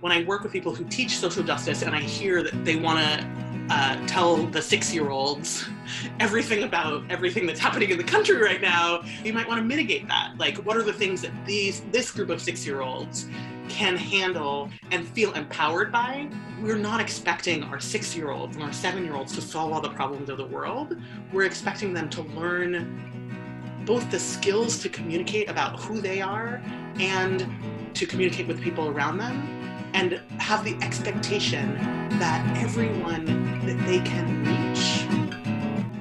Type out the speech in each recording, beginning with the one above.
When I work with people who teach social justice and I hear that they want to uh, tell the six year olds everything about everything that's happening in the country right now, you might want to mitigate that. Like, what are the things that these this group of six year olds can handle and feel empowered by? We're not expecting our six year olds and our seven year olds to solve all the problems of the world. We're expecting them to learn both the skills to communicate about who they are and to communicate with people around them and have the expectation that everyone that they can reach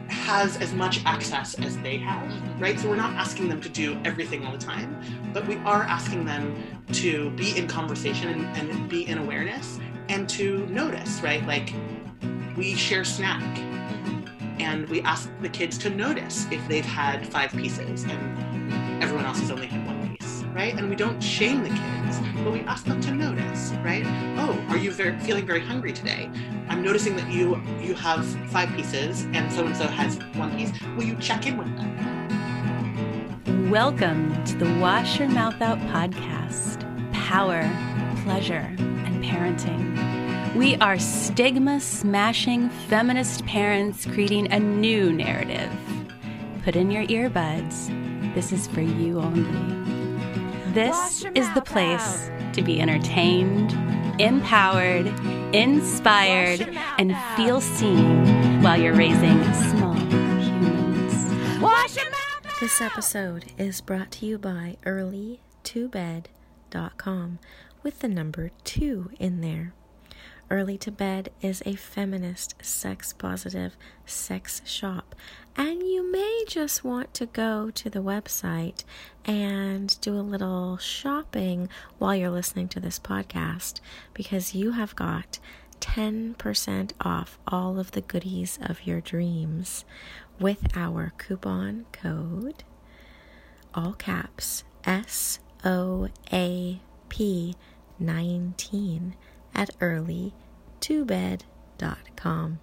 has as much access as they have, right? So we're not asking them to do everything all the time, but we are asking them to be in conversation and, and be in awareness and to notice, right? Like we share snack and we ask the kids to notice if they've had five pieces and everyone else has only had one right? And we don't shame the kids, but we ask them to notice, right? Oh, are you very, feeling very hungry today? I'm noticing that you you have five pieces and so and so has one piece. Will you check in with them? Welcome to the Wash Your Mouth Out podcast. Power, pleasure, and parenting. We are stigma smashing feminist parents creating a new narrative. Put in your earbuds. This is for you only. This is the place out. to be entertained, empowered, inspired, and feel seen while you're raising small humans. Wash your mouth out. This episode is brought to you by early2bed.com with the number 2 in there. Early to Bed is a feminist, sex positive sex shop. And you may just want to go to the website and do a little shopping while you're listening to this podcast because you have got 10% off all of the goodies of your dreams with our coupon code, all caps, S O A P 19 at early tobed.com.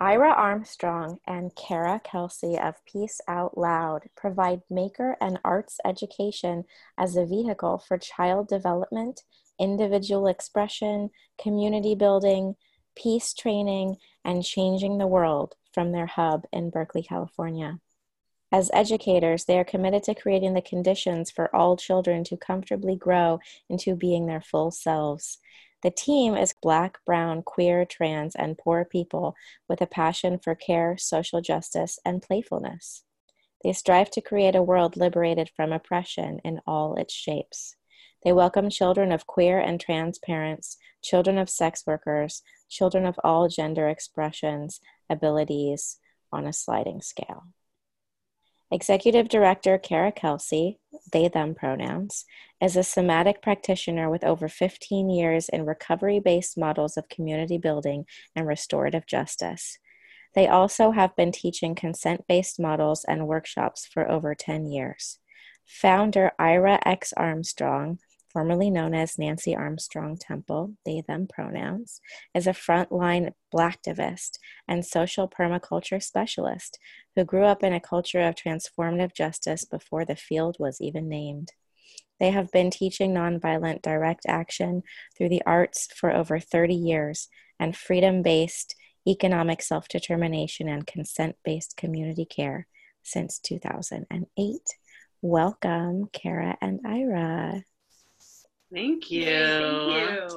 Ira Armstrong and Cara Kelsey of Peace Out Loud provide maker and arts education as a vehicle for child development, individual expression, community building, peace training, and changing the world from their hub in Berkeley, California. As educators, they are committed to creating the conditions for all children to comfortably grow into being their full selves. The team is Black, Brown, queer, trans, and poor people with a passion for care, social justice, and playfulness. They strive to create a world liberated from oppression in all its shapes. They welcome children of queer and trans parents, children of sex workers, children of all gender expressions, abilities on a sliding scale. Executive Director Cara Kelsey, they them pronouns, is a somatic practitioner with over 15 years in recovery based models of community building and restorative justice. They also have been teaching consent based models and workshops for over 10 years. Founder Ira X. Armstrong formerly known as Nancy Armstrong Temple, they them pronouns, is a frontline blacktivist and social permaculture specialist who grew up in a culture of transformative justice before the field was even named. They have been teaching nonviolent direct action through the arts for over 30 years and freedom based economic self determination and consent based community care since 2008. Welcome, Cara and Ira. Thank you. Thank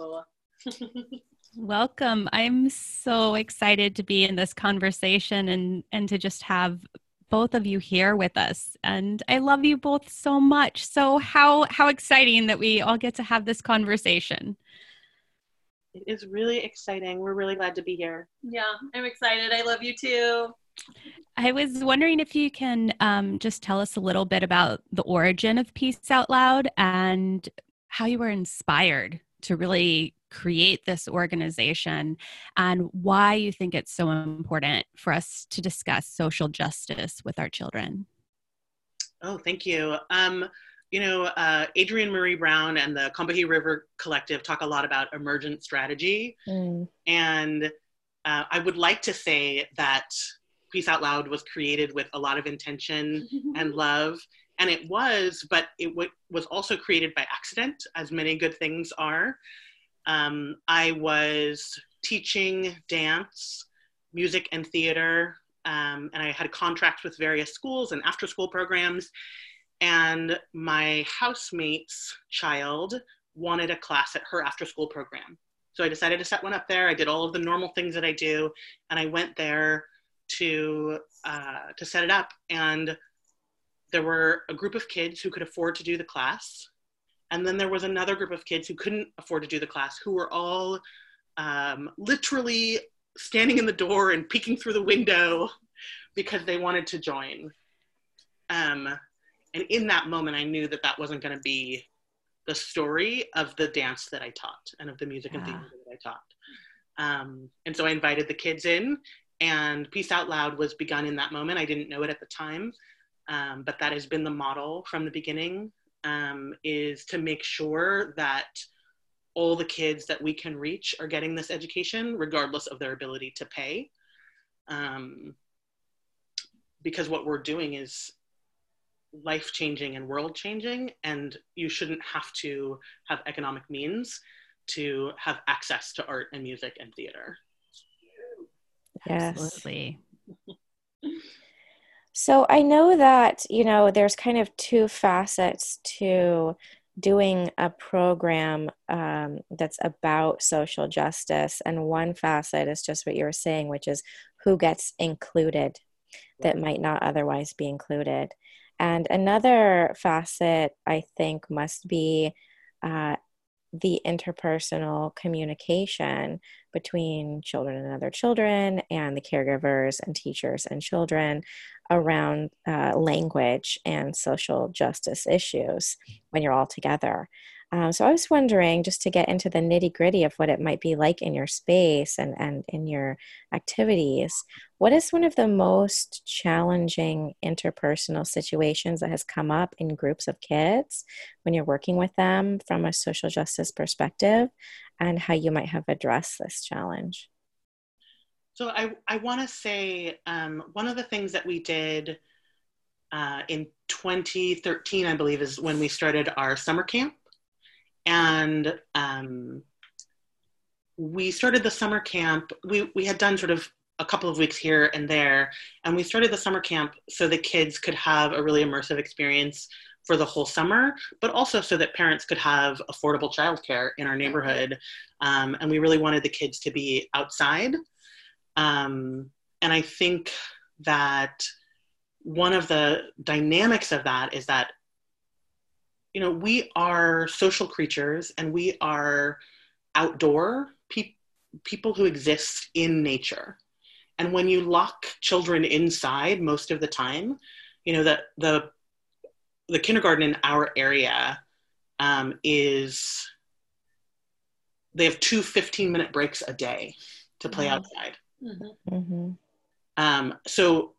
you. Welcome. I'm so excited to be in this conversation and and to just have both of you here with us. And I love you both so much. So how how exciting that we all get to have this conversation. It is really exciting. We're really glad to be here. Yeah, I'm excited. I love you too. I was wondering if you can um, just tell us a little bit about the origin of Peace Out Loud and how you were inspired to really create this organization and why you think it's so important for us to discuss social justice with our children. Oh, thank you. Um, you know, uh, Adrienne Maree Brown and the Combahee River Collective talk a lot about emergent strategy. Mm. And uh, I would like to say that Peace Out Loud was created with a lot of intention and love and it was, but it w- was also created by accident, as many good things are. Um, I was teaching dance, music, and theater, um, and I had contracts with various schools and after school programs. And my housemate's child wanted a class at her after school program. So I decided to set one up there. I did all of the normal things that I do, and I went there to uh, to set it up. And there were a group of kids who could afford to do the class, and then there was another group of kids who couldn't afford to do the class, who were all um, literally standing in the door and peeking through the window because they wanted to join. Um, and in that moment, I knew that that wasn't going to be the story of the dance that I taught and of the music and theater that I taught. Um, and so I invited the kids in, and Peace Out Loud was begun in that moment. I didn't know it at the time, um, but that has been the model from the beginning. Um, is to make sure that all the kids that we can reach are getting this education, regardless of their ability to pay. Um, because what we're doing is life changing and world changing, and you shouldn't have to have economic means to have access to art and music and theater. Yes. Absolutely. So I know that, you know, there's kind of two facets to doing a program um, that's about social justice. And one facet is just what you were saying, which is who gets included that might not otherwise be included. And another facet, I think, must be uh, the interpersonal communication between children and other children and the caregivers and teachers and children around uh, language and social justice issues when you're all together. Um, so I was wondering, just to get into the nitty gritty of what it might be like in your space and, and in your activities, what is one of the most challenging interpersonal situations that has come up in groups of kids when you're working with them from a social justice perspective and how you might have addressed this challenge? So I, I want to say um, one of the things that we did uh, in 2013, I believe, is when we started our summer camp. And um, we started the summer camp. We, we had done sort of a couple of weeks here and there, and we started the summer camp so the kids could have a really immersive experience for the whole summer, but also so that parents could have affordable childcare in our neighborhood. Um, and we really wanted the kids to be outside. Um, and I think that one of the dynamics of that is that, you know, we are social creatures and we are outdoor pe- people who exist in nature. And when you lock children inside most of the time, you know, the, the, the kindergarten in our area um, is, they have two 15 minute breaks a day to play Wow. outside. Mm-hmm. Um, so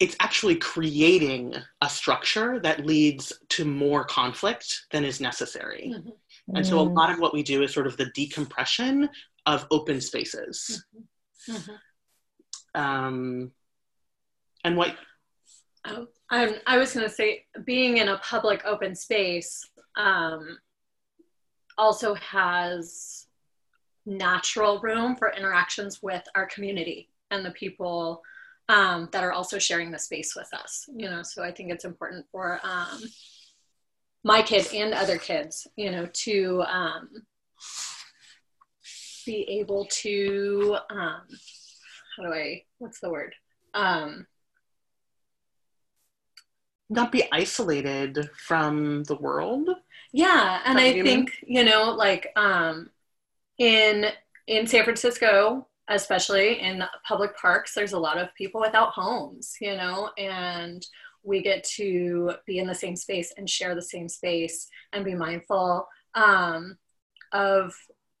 it's actually creating a structure that leads to more conflict than is necessary. And so a Mm. lot of what we do is sort of the decompression of open spaces. Um, and what, Oh, I'm, I was going to say, being in a public open space um, also has natural room for interactions with our community and the people um, that are also sharing the space with us. You know, so I think it's important for um, my kid and other kids, you know, to um, be able to, um, how do I, what's the word? Um, not be isolated from the world. Yeah, and I think you know, like um, in in San Francisco, especially in public parks, there's a lot of people without homes, you know, and we get to be in the same space and share the same space and be mindful um, of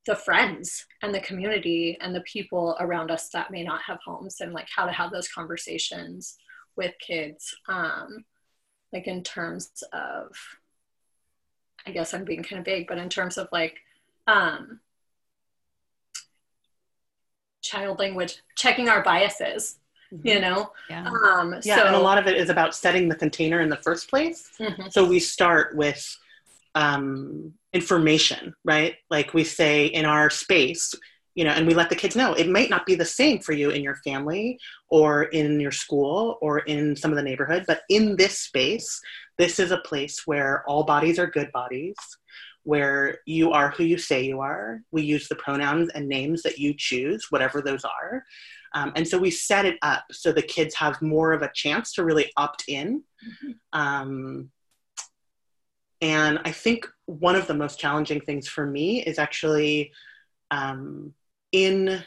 the friends and the community and the people around us that may not have homes and like how to have those conversations with kids um, like in terms of I guess I'm being kind of vague, but in terms of like um, child language, checking our biases Mm-hmm. you know Yeah. um Yeah, so and a lot of it is about setting the container in the first place. Mhm. So we start with um, information, right? Like we say in our space, you know, and we let the kids know it might not be the same for you in your family or in your school or in some of the neighborhood, but in this space, this is a place where all bodies are good bodies, where you are who you say you are. We use the pronouns and names that you choose, whatever those are. Um, and so we set it up so the kids have more of a chance to really opt in. Um, and I think one of the most challenging things for me is actually um, in,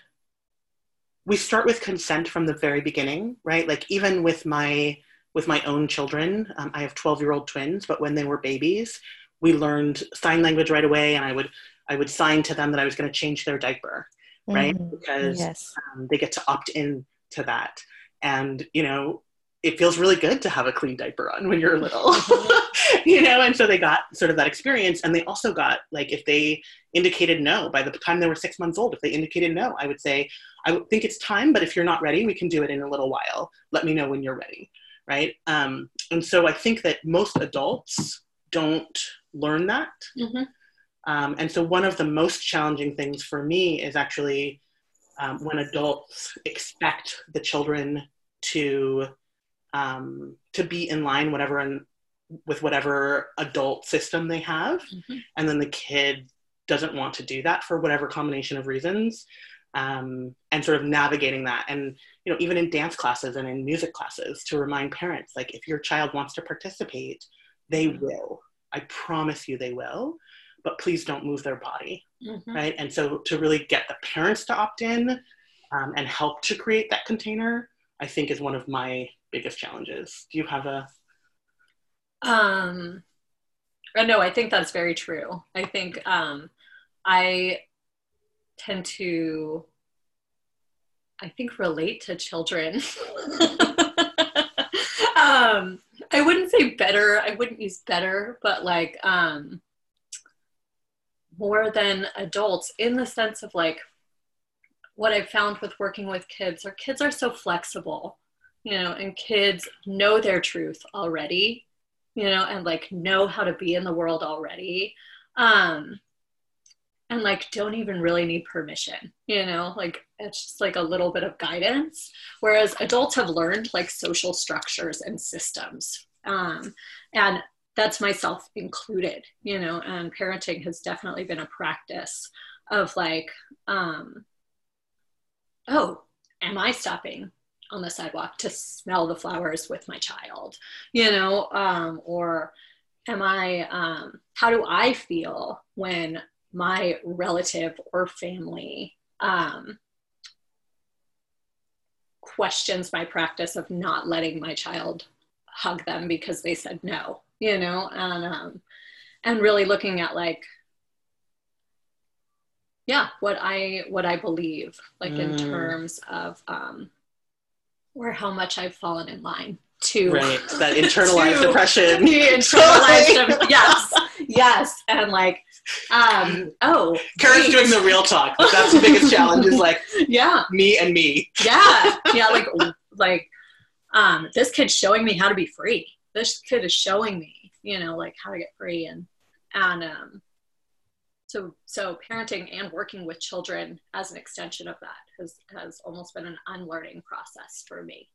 we start with consent from the very beginning, right? Like even with my, with my own children, um, I have 12 year old twins, but when they were babies, we learned sign language right away and I would, I would sign to them that I was going to change their diaper right? Mhm. Because Yes. um, they get to opt in to that. And, you know, it feels really good to have a clean diaper on when you're little, you know? And so they got sort of that experience. And they also got, like, if they indicated no by the time they were six months old, if they indicated no, I would say, I think it's time, but if you're not ready, we can do it in a little while. Let me know when you're ready, right? Um, and so I think that most adults don't learn that. Mhm. Um, and so, one of the most challenging things for me is actually um, when adults expect the children to um, to be in line, whatever, and with whatever adult system they have, Mhm. and then the kid doesn't want to do that for whatever combination of reasons, um, and sort of navigating that, and you know, even in dance classes and in music classes, to remind parents, like, if your child wants to participate, they will. I promise you, they will but please don't move their body, Mhm. right? And so to really get the parents to opt in um, and help to create that container, I think is one of my biggest challenges. Do you have a? Um, uh, no, I think that's very true. I think um, I tend to, I think, relate to children. um, I wouldn't say better. I wouldn't use better, but like um, more than adults in the sense of like what I've found with working with kids, or kids are so flexible, you know, and kids know their truth already you know, and like know how to be in the world already. Um, and like don't even really need permission, you know, like it's just like a little bit of guidance. Whereas adults have learned like social structures and systems. Um, and that's myself included, you know, and parenting has definitely been a practice of like, um, oh, am I stopping on the sidewalk to smell the flowers with my child you know um, or am i um, how do i feel when my relative or family um, questions my practice of not letting my child hug them because they said no you know and um, and really looking at like yeah what i what i believe like in Mm. terms of um, or how much I've fallen in line to Right, that internalized to depression. the internalized yes yes and like um oh Cara's wait. doing the real talk. That's the biggest challenge is like yeah me and me. yeah yeah like like um this kid's showing me how to be free this kid is showing me you know like how to get free and and um so so parenting and working with children as an extension of that has has almost been an unlearning process for me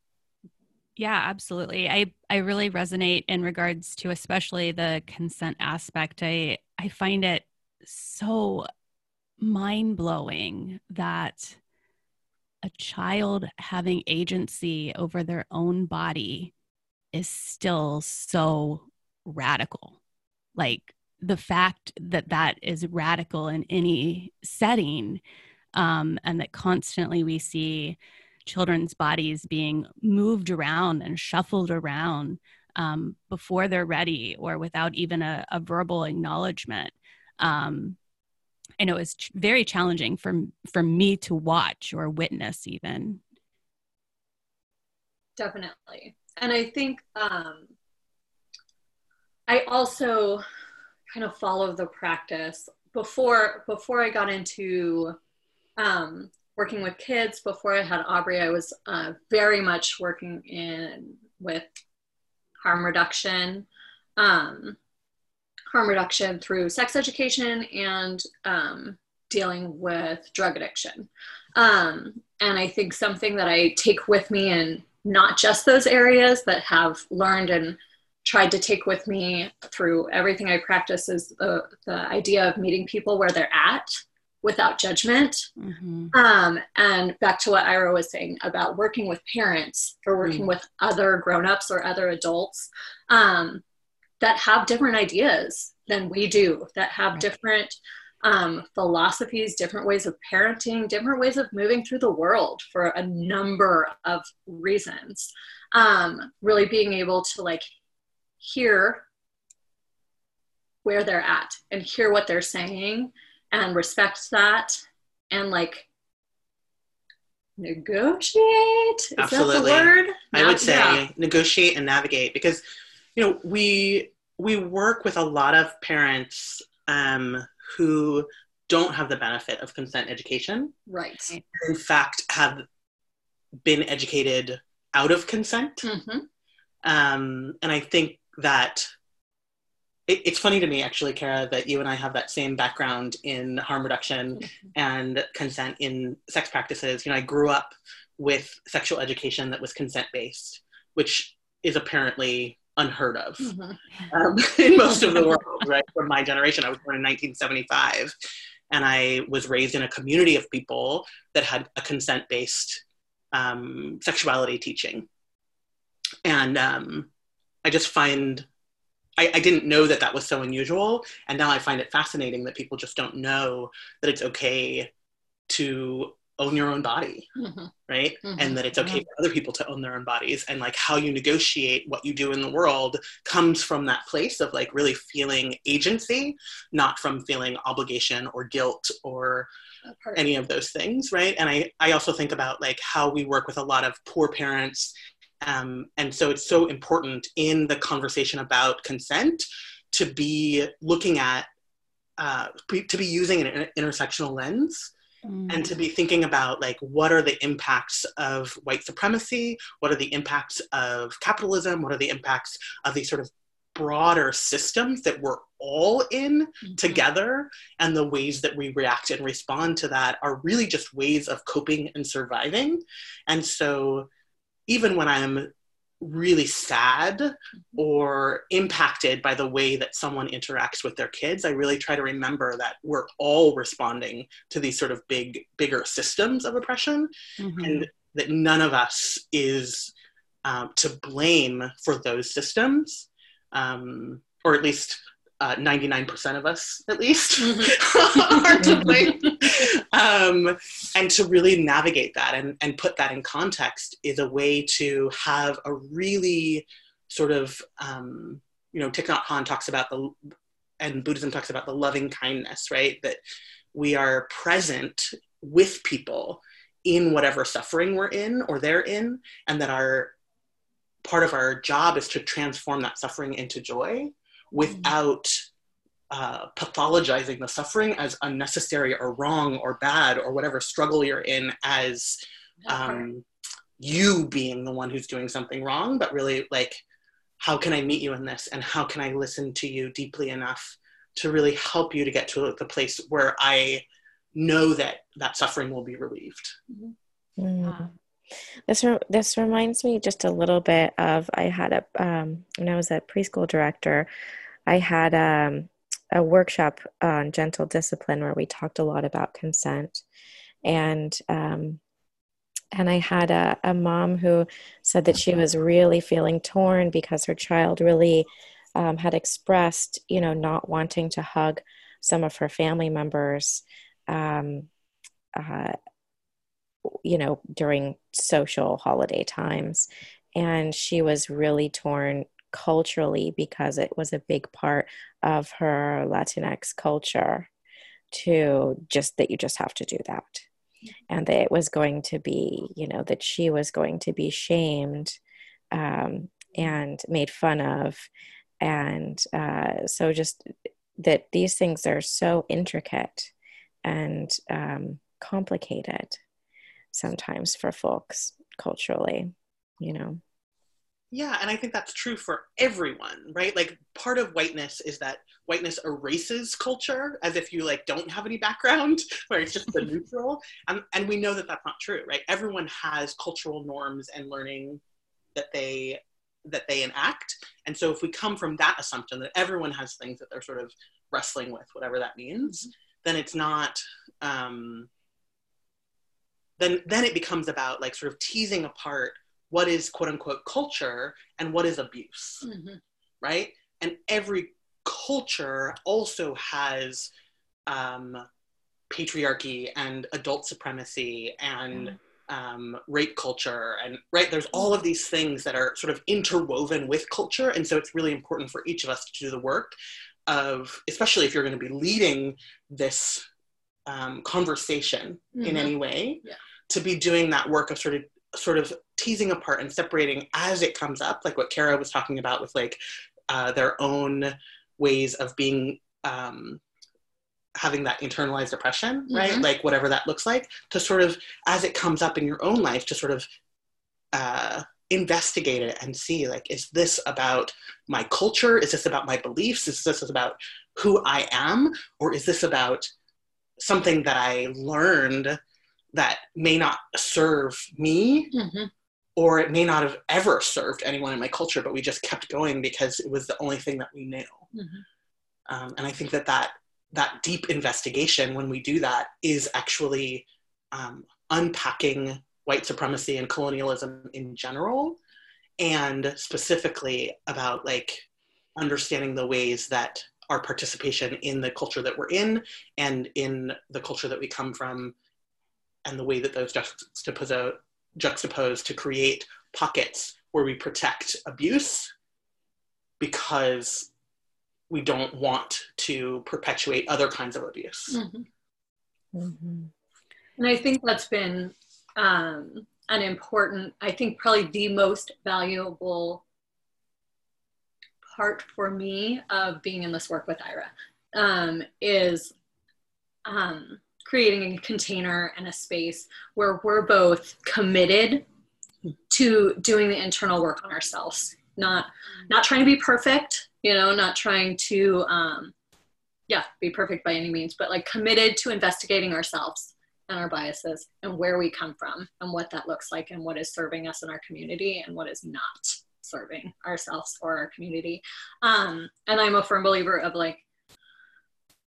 Yeah, absolutely. I I really resonate in regards to especially the consent aspect. I I find it so mind-blowing that a child having agency over their own body is still so radical. Like the fact that that is radical in any setting um, and that constantly we see children's bodies being moved around and shuffled around um, before they're ready or without even a, a verbal acknowledgement. Um, I know it's ch- very challenging for for me to watch or witness even. definitely and i think um i also kind of follow the practice before before i got into um working with kids. Before I had Aubrey, I was uh, very much working in with harm reduction, um, harm reduction through sex education and um, dealing with drug addiction. Um, and I think something that I take with me in not just those areas, but have learned and tried to take with me through everything I practice is the, the idea of meeting people where they're at without judgment. Mm-hmm. Um, and back to what Ira was saying about working with parents or working mm. with other grown-ups or other adults um, that have different ideas than we do, that have right. different um, philosophies, different ways of parenting, different ways of moving through the world for a number of reasons. Um, really being able to like hear where they're at and hear what they're saying and respect that and like negotiate. Is Absolutely. I would say yeah. negotiate and navigate because you know we we work with a lot of parents um, who don't have the benefit of consent education. Right. In fact, have been educated out of consent. Mm-hmm. Um, and I think that it, it's funny to me, actually, Cara, that you and I have that same background in harm reduction mm-hmm. and consent in sex practices. You know, I grew up with sexual education that was consent based, which is apparently unheard of mm-hmm. um, in most of the world, right? From my generation, I was born in 1975, and I was raised in a community of people that had a consent based um, sexuality teaching. And um, I just find I, I, didn't know that that was so unusual, and now I find it fascinating that people just don't know that it's okay to own your own body, mm-hmm. right? Mm-hmm. And that it's okay for other people to own their own bodies. And like how you negotiate what you do in the world comes from that place of like really feeling agency, not from feeling obligation or guilt or any of those things, right? And I, I also think about like how we work with a lot of poor parents. Um, and so it's so important in the conversation about consent to be looking at, uh, to be using an intersectional lens Mm. and to be thinking about like what are the impacts of white supremacy what are the impacts of capitalism what are the impacts of these sort of broader systems that we're all in mm-hmm. together and the ways that we react and respond to that are really just ways of coping and surviving and so even when i'm really sad or impacted by the way that someone interacts with their kids i really try to remember that we're all responding to these sort of big bigger systems of oppression mm-hmm. and that none of us is um, to blame for those systems um, or at least uh, 99% of us at least mm-hmm. are to blame um, and to really navigate that and, and put that in context is a way to have a really sort of um, you know Thich Nhat Hanh talks about the and Buddhism talks about the loving kindness right? That we are present with people in whatever suffering we're in or they're in and that our part of our job is to transform that suffering into joy without uh, pathologizing the suffering as unnecessary or wrong or bad or whatever struggle you're in as um, you being the one who's doing something wrong, but really like, how can I meet you in this? And how can I listen to you deeply enough to really help you to get to the place where I know that that suffering will be relieved? Mm-hmm. Mm. This re- this reminds me just a little bit of I had a um, when I was a preschool director. I had um, a workshop on gentle discipline where we talked a lot about consent, and um, and I had a, a mom who said that she was really feeling torn because her child really um, had expressed, you know, not wanting to hug some of her family members, um, uh, you know, during social holiday times. And she was really torn culturally because it was a big part of her Latinx culture to just that you just have to do that. And that it was going to be, you know, that she was going to be shamed um, and made fun of. And uh, so just that these things are so intricate and um, complicated sometimes for folks culturally, you know. Yeah, and I think that's true for everyone, right? Like part of whiteness is that whiteness erases culture as if you like don't have any background, where it's just the neutral. And and we know that that's not true, right? Everyone has cultural norms and learning that they that they enact. And so if we come from that assumption that everyone has things that they're sort of wrestling with, whatever that means, then it's not um then then it becomes about like sort of teasing apart what is quote unquote culture and what is abuse, mm-hmm. right? And every culture also has um, patriarchy and adult supremacy and mm-hmm. um, rape culture and right there's all of these things that are sort of interwoven with culture and so it's really important for each of us to do the work of especially if you're going to be leading this um, conversation mm-hmm. in any way yeah. to be doing that work of sort of sort of teasing apart and separating as it comes up, like what Cara was talking about with like uh, their own ways of being um, having that internalized oppression, right? Mm-hmm. Like whatever that looks like, to sort of as it comes up in your own life, to sort of uh, investigate it and see like, is this about my culture? Is this about my beliefs? Is this about who I am? Or is this about something that I learned that may not serve me mm-hmm. Or it may not have ever served anyone in my culture but we just kept going because it was the only thing that we knew mm-hmm. um, and i think that that that deep investigation when we do that is actually um, unpacking white supremacy and colonialism in general and specifically about like understanding the ways that our participation in the culture that we're in and in the culture that we come from and the way that those juxtapose, juxtapose to create pockets where we protect abuse because we don't want to perpetuate other kinds of abuse. Mm-hmm. Mm-hmm. And I think that's been um, an important, I think probably the most valuable part for me of being in this work with Ira um, is um, creating a container and a space where we're both committed to doing the internal work on ourselves not not trying to be perfect you know not trying to um yeah be perfect by any means but like committed to investigating ourselves and our biases and where we come from and what that looks like and what is serving us in our community and what is not serving ourselves or our community. Um and i'm a firm believer of like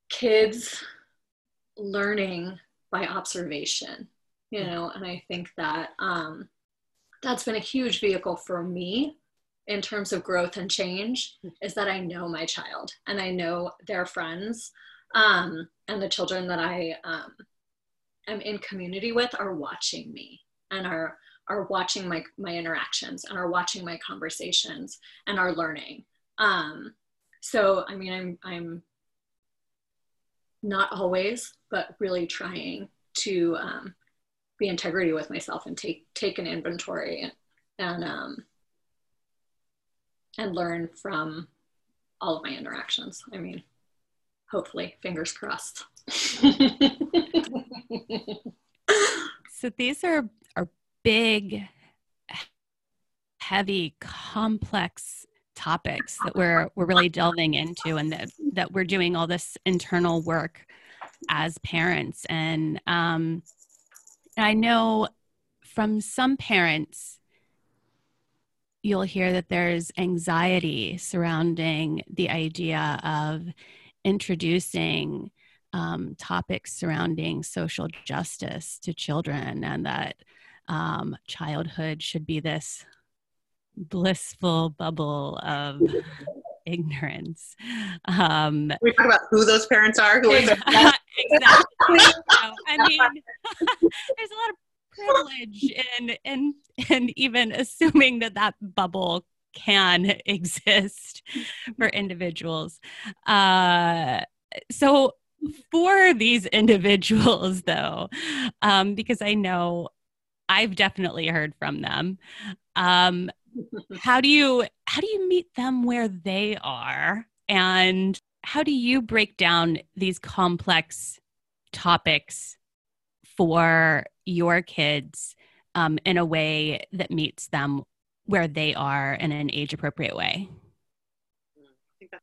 kids learning by observation you mm. know and i think that um, that's been a huge vehicle for me in terms of growth and change mm. is that i know my child and i know their friends um, and the children that i um, am in community with are watching me and are are watching my my interactions and are watching my conversations and are learning um, so i mean i'm i'm not always, but really trying to um, be integrity with myself and take take an inventory and and, um, and learn from all of my interactions. I mean, hopefully, fingers crossed. so these are are big, heavy, complex topics that we're we're really delving into and that that we're doing all this internal work as parents. And um i know from some parents you'll hear that there's anxiety surrounding the idea of introducing um, topics surrounding social justice to children and that um, childhood should be this blissful bubble of ignorance. Um, we talk about who those parents are. Who exactly. I mean, there's a lot of privilege in in and even assuming that that bubble can exist for individuals. Uh, so for these individuals, though, um, because I know I've definitely heard from them. Um, how do you how do you meet them where they are and how do you break down these complex topics for your kids um, in a way that meets them where they are in an age appropriate way? I think that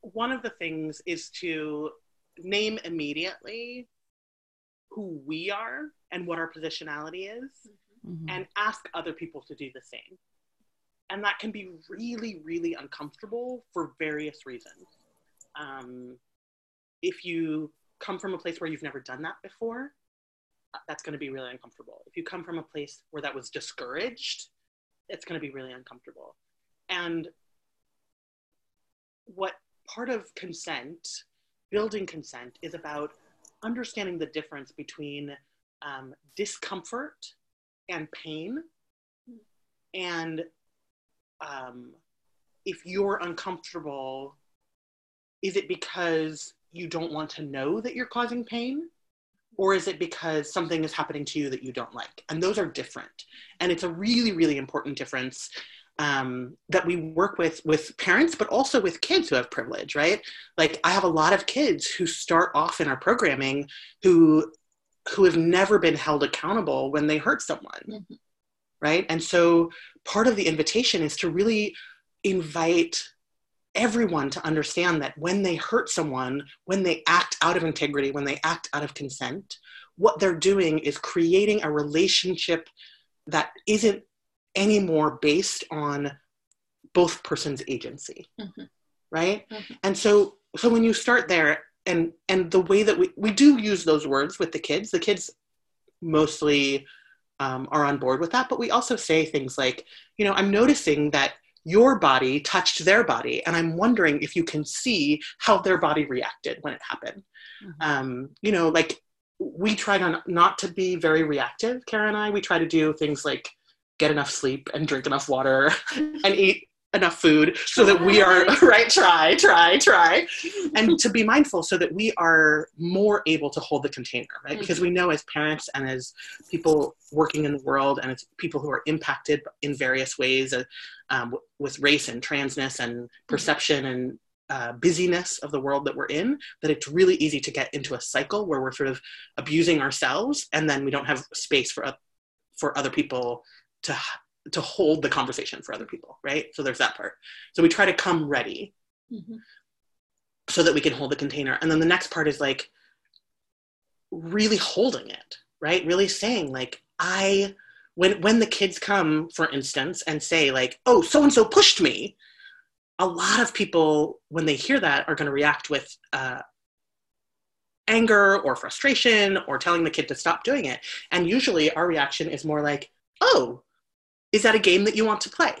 one of the things is to name immediately who we are and what our positionality is Mhm. and ask other people to do the same. And that can be really, really uncomfortable for various reasons. Um, if you come from a place where you've never done that before, uh, that's going to be really uncomfortable. If you come from a place where that was discouraged, it's going to be really uncomfortable. And what part of consent, building consent, is about understanding the difference between um, discomfort and pain. And um, if you're uncomfortable, is it because you don't want to know that you're causing pain? Or is it because something is happening to you that you don't like? And those are different. And it's a really, really important difference um, that we work with with parents, but also with kids who have privilege, right? Like I have a lot of kids who start off in our programming who who have never been held accountable when they hurt someone, Mhm. right? And so part of the invitation is to really invite everyone to understand that when they hurt someone, when they act out of integrity, when they act out of consent, what they're doing is creating a relationship that isn't anymore based on both persons' agency, Mhm. right? Mhm. And so, so when you start there, and and the way that we we do use those words with the kids, the kids mostly um, are on board with that, but we also say things like, you know, I'm noticing that your body touched their body, and I'm wondering if you can see how their body reacted when it happened. Mhm. Um, you know, like we try to not to be very reactive, Cara and I. We try to do things like get enough sleep and drink enough water and eat enough food so that we are right try try try. And to be mindful so that we are more able to hold the container right? Because we know as parents and as people working in the world and as people who are impacted in various ways uh, um, with race and transness and perception and uh, busyness of the world that we're in that it's really easy to get into a cycle where we're sort of abusing ourselves and then we don't have space for oth- for other people to to hold the conversation for other people right? So there's that part. So we try to come ready Mhm. so that we can hold the container. And then the next part is like really holding it right? Really saying like i when when the kids come for instance and say like oh so and so pushed me a lot of people when they hear that are going to react with uh, anger or frustration or telling the kid to stop doing it. And usually our reaction is more like oh is that a game that you want to play?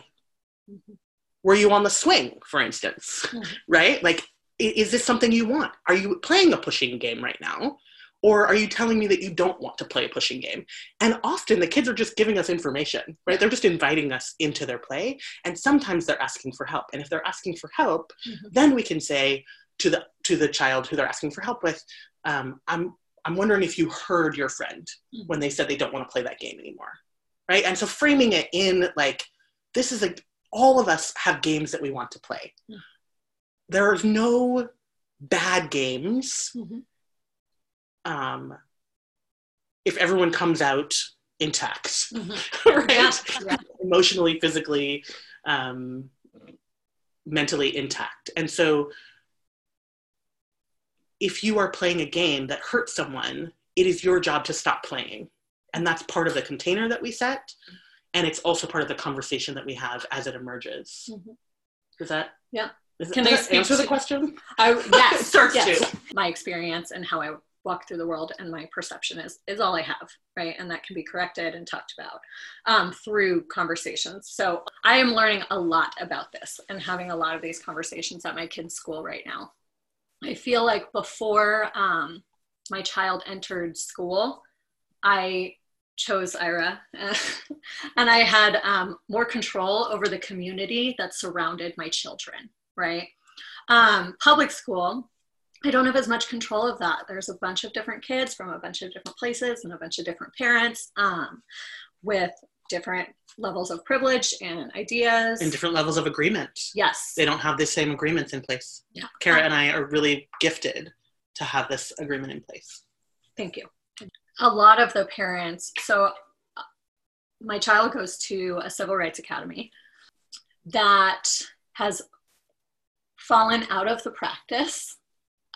Mhm. were you on the swing for instance Mhm. right? Like is this something you want? Are you playing a pushing game right now? Or are you telling me that you don't want to play a pushing game? And often the kids are just giving us information right? They're just inviting us into their play. And sometimes they're asking for help. And if they're asking for help Mhm. then we can say to the to the child who they're asking for help with um, i'm i'm wondering if you heard your friend Mhm. when they said they don't want to play that game anymore right and so framing it in like this is a all of us have games that we want to play Mhm. there's no bad games Mhm. um, if everyone comes out intact Mhm. right yeah. emotionally physically um, mentally intact and so if you are playing a game that hurts someone it is your job to stop playing and that's part of the container that we set and it's also part of the conversation that we have as it emerges Mhm. does that Yeah. is, Can I answer the question I, yes, starts yes. to. My experience and how I walk through the world and my perception is is all I have, right? And that can be corrected and talked about um, through conversations. So I am learning a lot about this and having a lot of these conversations at my kids' school right now. I feel like before um, my child entered school, I chose Ira and I had um, more control over the community that surrounded my children, right? Um, public school, I don't have as much control of that. There's a bunch of different kids from a bunch of different places and a bunch of different parents um, with different levels of privilege and ideas. and different levels of agreement yes. they don't have the same agreements in place Yeah. cara and i are really gifted to have this agreement in place Thank you. A lot of the parents, so my child goes to a civil rights academy that has fallen out of the practice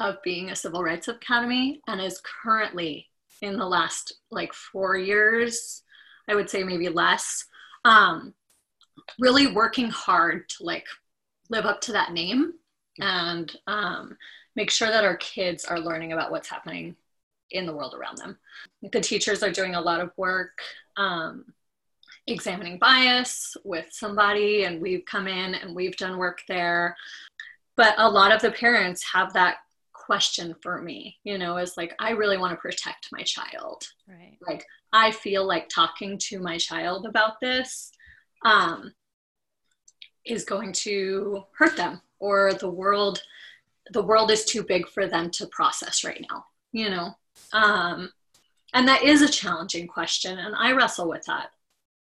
of being a civil rights academy and is currently in the last like four years i would say maybe less um, really working hard to like live up to that name and um, make sure that our kids are learning about what's happening in the world around them. The teachers are doing a lot of work um, examining bias with somebody, and we've come in and we've done work there. But a lot of the parents have that question for me, you know, is like, I really want to protect my child. Right. Like, I feel like talking to my child about this um, is going to hurt them, or the world the world is too big for them to process right now you know um, and that is a challenging question and i wrestle with that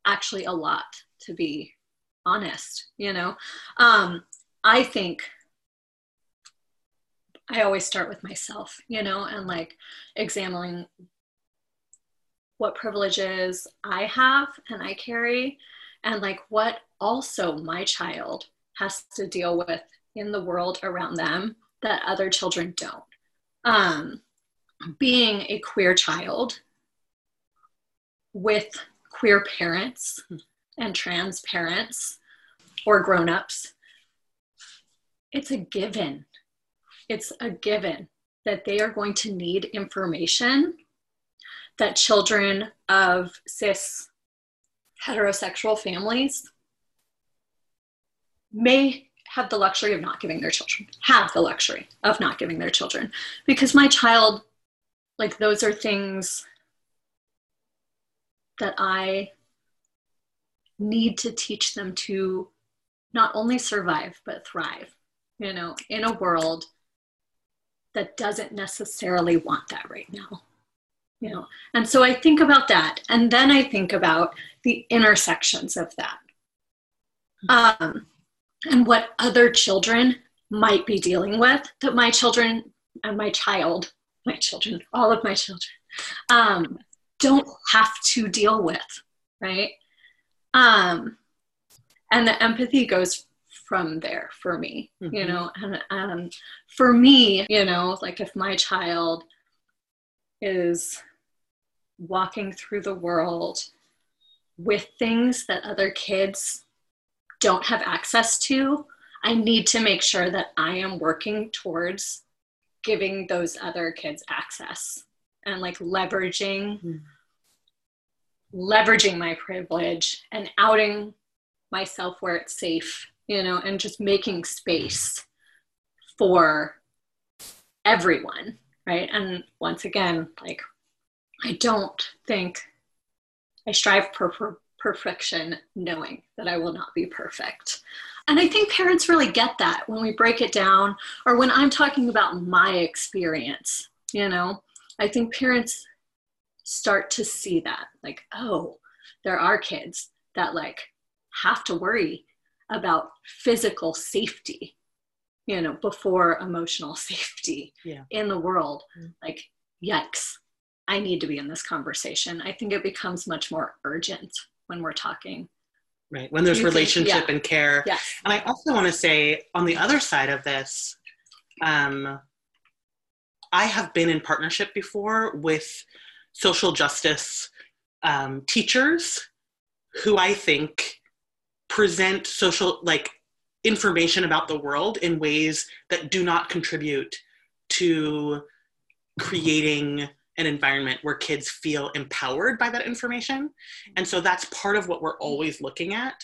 actually a lot to be honest you know um, i think i always start with myself you know and like examining what privileges i have and i carry and like what also my child has to deal with in the world around them that other children don't. Um, being a queer child with queer parents and trans parents or grown-ups it's a given it's a given that they are going to need information that children of cis heterosexual families may have the luxury of not giving their children, have the luxury of not giving their children. Because my child, like, those are things that I need to teach them to not only survive, but thrive, you know, in a world that doesn't necessarily want that right now. You know, and so I think about that, and then I think about the intersections of that. Um, and what other children might be dealing with that my children and my child, my children, all of my children, um, don't have to deal with, right? Um, and the empathy goes from there for me, mm-hmm. you know, and um, for me, you know, like if my child is walking through the world with things that other kids don't have access to, I need to make sure that I am working towards giving those other kids access and like leveraging mm. leveraging my privilege and outing myself where it's safe, you know, and just making space for everyone, right? And once again, like I don't think I strive for, for perfection, knowing that I will not be perfect. And I think parents really get that when we break it down or when I'm talking about my experience, you know, I think parents start to see that like, oh, there are kids that like have to worry about physical safety, you know, before emotional safety yeah. in the world. Mm-hmm. Like, yikes, I need to be in this conversation. I think it becomes much more urgent when we're talking right when there's relationship think, yeah. and care yes. and i also want to say on the other side of this um, i have been in partnership before with social justice um, teachers who i think present social like information about the world in ways that do not contribute to creating an environment where kids feel empowered by that information. And so that's part of what we're always looking at.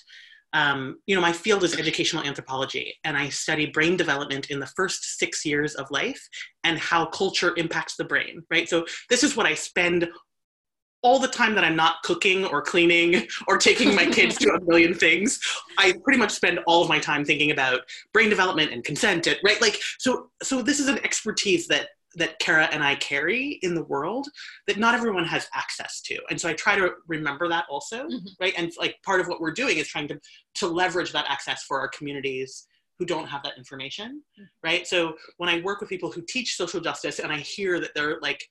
Um, you know, my field is educational anthropology, and I study brain development in the first six years of life and how culture impacts the brain, right? So this is what I spend all the time that I'm not cooking or cleaning or taking my kids to a million things, I pretty much spend all of my time thinking about brain development and consent, right? Like, so, so this is an expertise that that Cara and I carry in the world that not everyone has access to. And so I try to remember that also, mm-hmm. right? And like part of what we're doing is trying to to leverage that access for our communities who don't have that information, mm-hmm. right? So when I work with people who teach social justice and I hear that they're like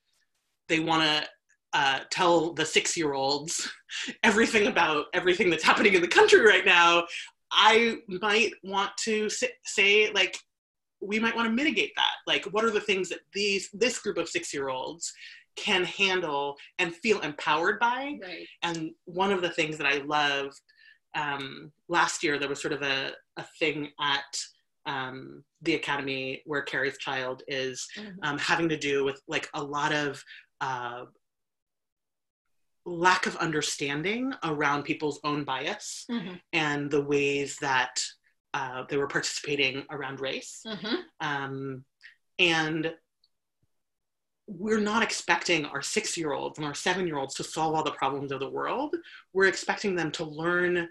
they want to uh, tell the six year olds everything about everything that's happening in the country right now, I might want to say, like, we might want to mitigate that. Like, what are the things that these this group of six year olds can handle and feel empowered by? Right. And one of the things that I loved um, last year, there was sort of a, a thing at um, the academy where Carrie's child is Mhm. um, having to do with like a lot of uh, lack of understanding around people's own bias Mhm. and the ways that uh, they were participating around race. Mhm. Um, and we're not expecting our six year olds and our seven year olds to solve all the problems of the world. We're expecting them to learn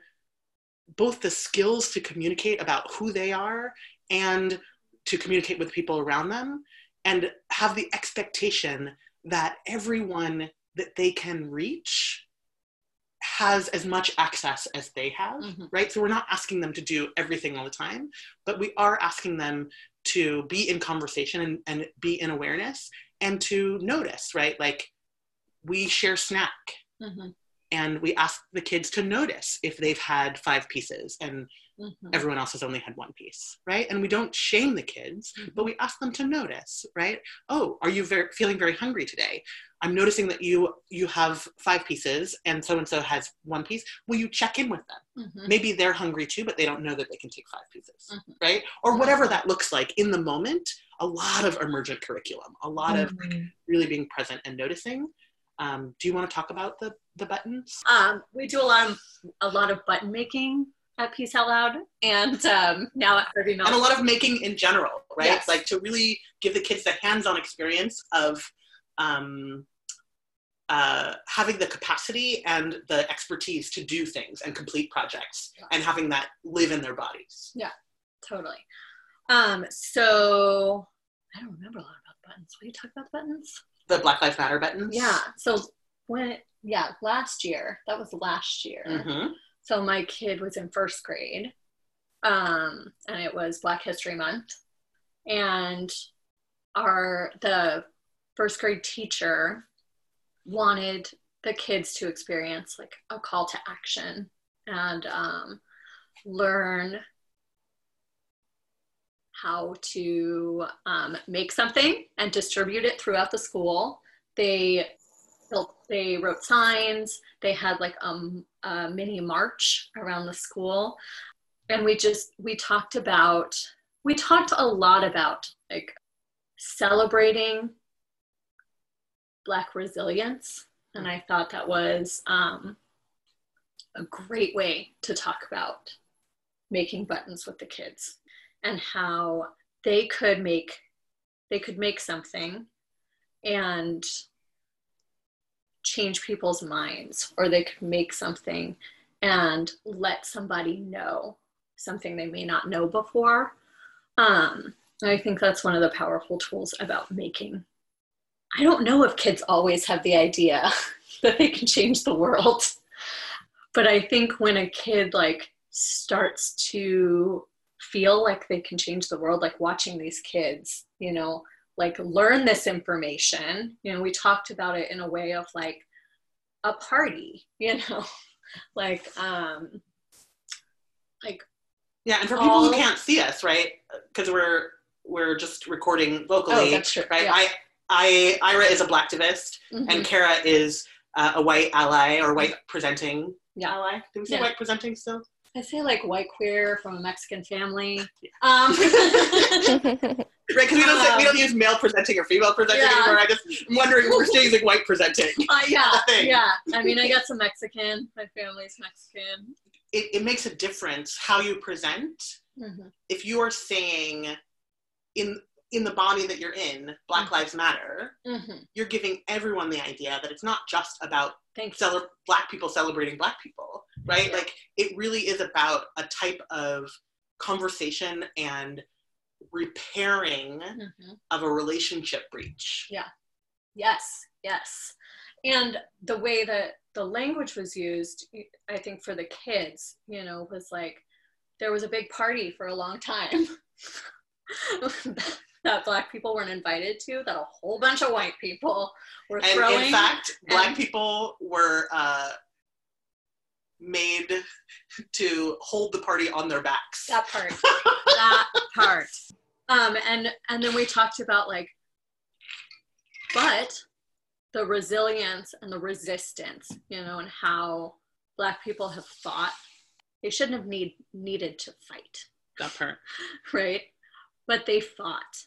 both the skills to communicate about who they are and to communicate with people around them and have the expectation that everyone that they can reach has as much access as they have, Mhm. right? So we're not asking them to do everything all the time, but we are asking them to be in conversation and, and be in awareness and to notice, right? Like we share snack Mhm. And we ask the kids to notice if they've had five pieces and Mhm. everyone else has only had one piece, right? And we don't shame the kids, but we ask them to notice, right? Oh, are you very, feeling very hungry today? I'm noticing that you you have five pieces and so and so has one piece. Will you check in with them? Mhm. Maybe they're hungry too, but they don't know that they can take five pieces, Mhm. right? Or whatever that looks like in the moment. A lot of emergent curriculum, a lot of Mhm. really being present and noticing. Um, do you want to talk about the the buttons? Um, we do a lot of a lot of button making at Peace Out Loud, and um, now at Harvey Milk. and a lot of making in general, right? Yes. Like to really give the kids the hands-on experience of um, uh, having the capacity and the expertise to do things and complete projects, Yeah. and having that live in their bodies. Yeah, totally. Um, so I don't remember a lot about buttons. Will you talk about the buttons? The Black Lives Matter buttons. Yeah. So when yeah, last year that was last year. Mhm. So my kid was in first grade, um, and it was Black History Month, and our the first grade teacher wanted the kids to experience like a call to action and um, learn how to um, make something and distribute it throughout the school. They they wrote signs. They had like a mini march around the school, and we just we talked about we talked a lot about like celebrating Black resilience, and I thought that was um, a great way to talk about making buttons with the kids and how they could make they could make something. And change people's minds or they could make something and let somebody know something they may not know before. Um, i think that's one of the powerful tools about making. I don't know if kids always have the idea that they can change the world but i think when a kid like starts to feel like they can change the world like watching these kids you know like learn this information you know we talked about it in a way of like a party you know like um like Yeah, and for people who can't see us, right? Because we're we're just recording vocally, oh that's true right? yeah. I I Ira is a blacktivist, Mhm. and Cara is uh, a white ally or white presenting Yeah. ally. Do we say Yeah. white presenting still? I say like white queer from a mexican family um Right, because we don't say, we don't Um, use male presenting or female presenting Yeah. anymore. I just I'm wondering we're still using white presenting. uh, yeah thing. yeah i mean i got some mexican my family's mexican It, it makes a difference how you present. Mhm. If you are saying in in the body that you're in, Black Mhm. Lives Matter, Mhm. you're giving everyone the idea that it's not just about cele- black people celebrating black people, right? Yeah. Like it really is about a type of conversation and repairing Mhm. of a relationship breach. Yeah. Yes, yes. And the way that the language was used, I think for the kids, you know, was like there was a big party for a long time. that black people weren't invited to that a whole bunch of white people were And throwing. in fact, black people were uh, made to hold the party on their backs. that part. that part. Um, and and then we talked about like, but the resilience and the resistance, you know, and how black people have fought. They shouldn't have need needed to fight, that part. right? But they fought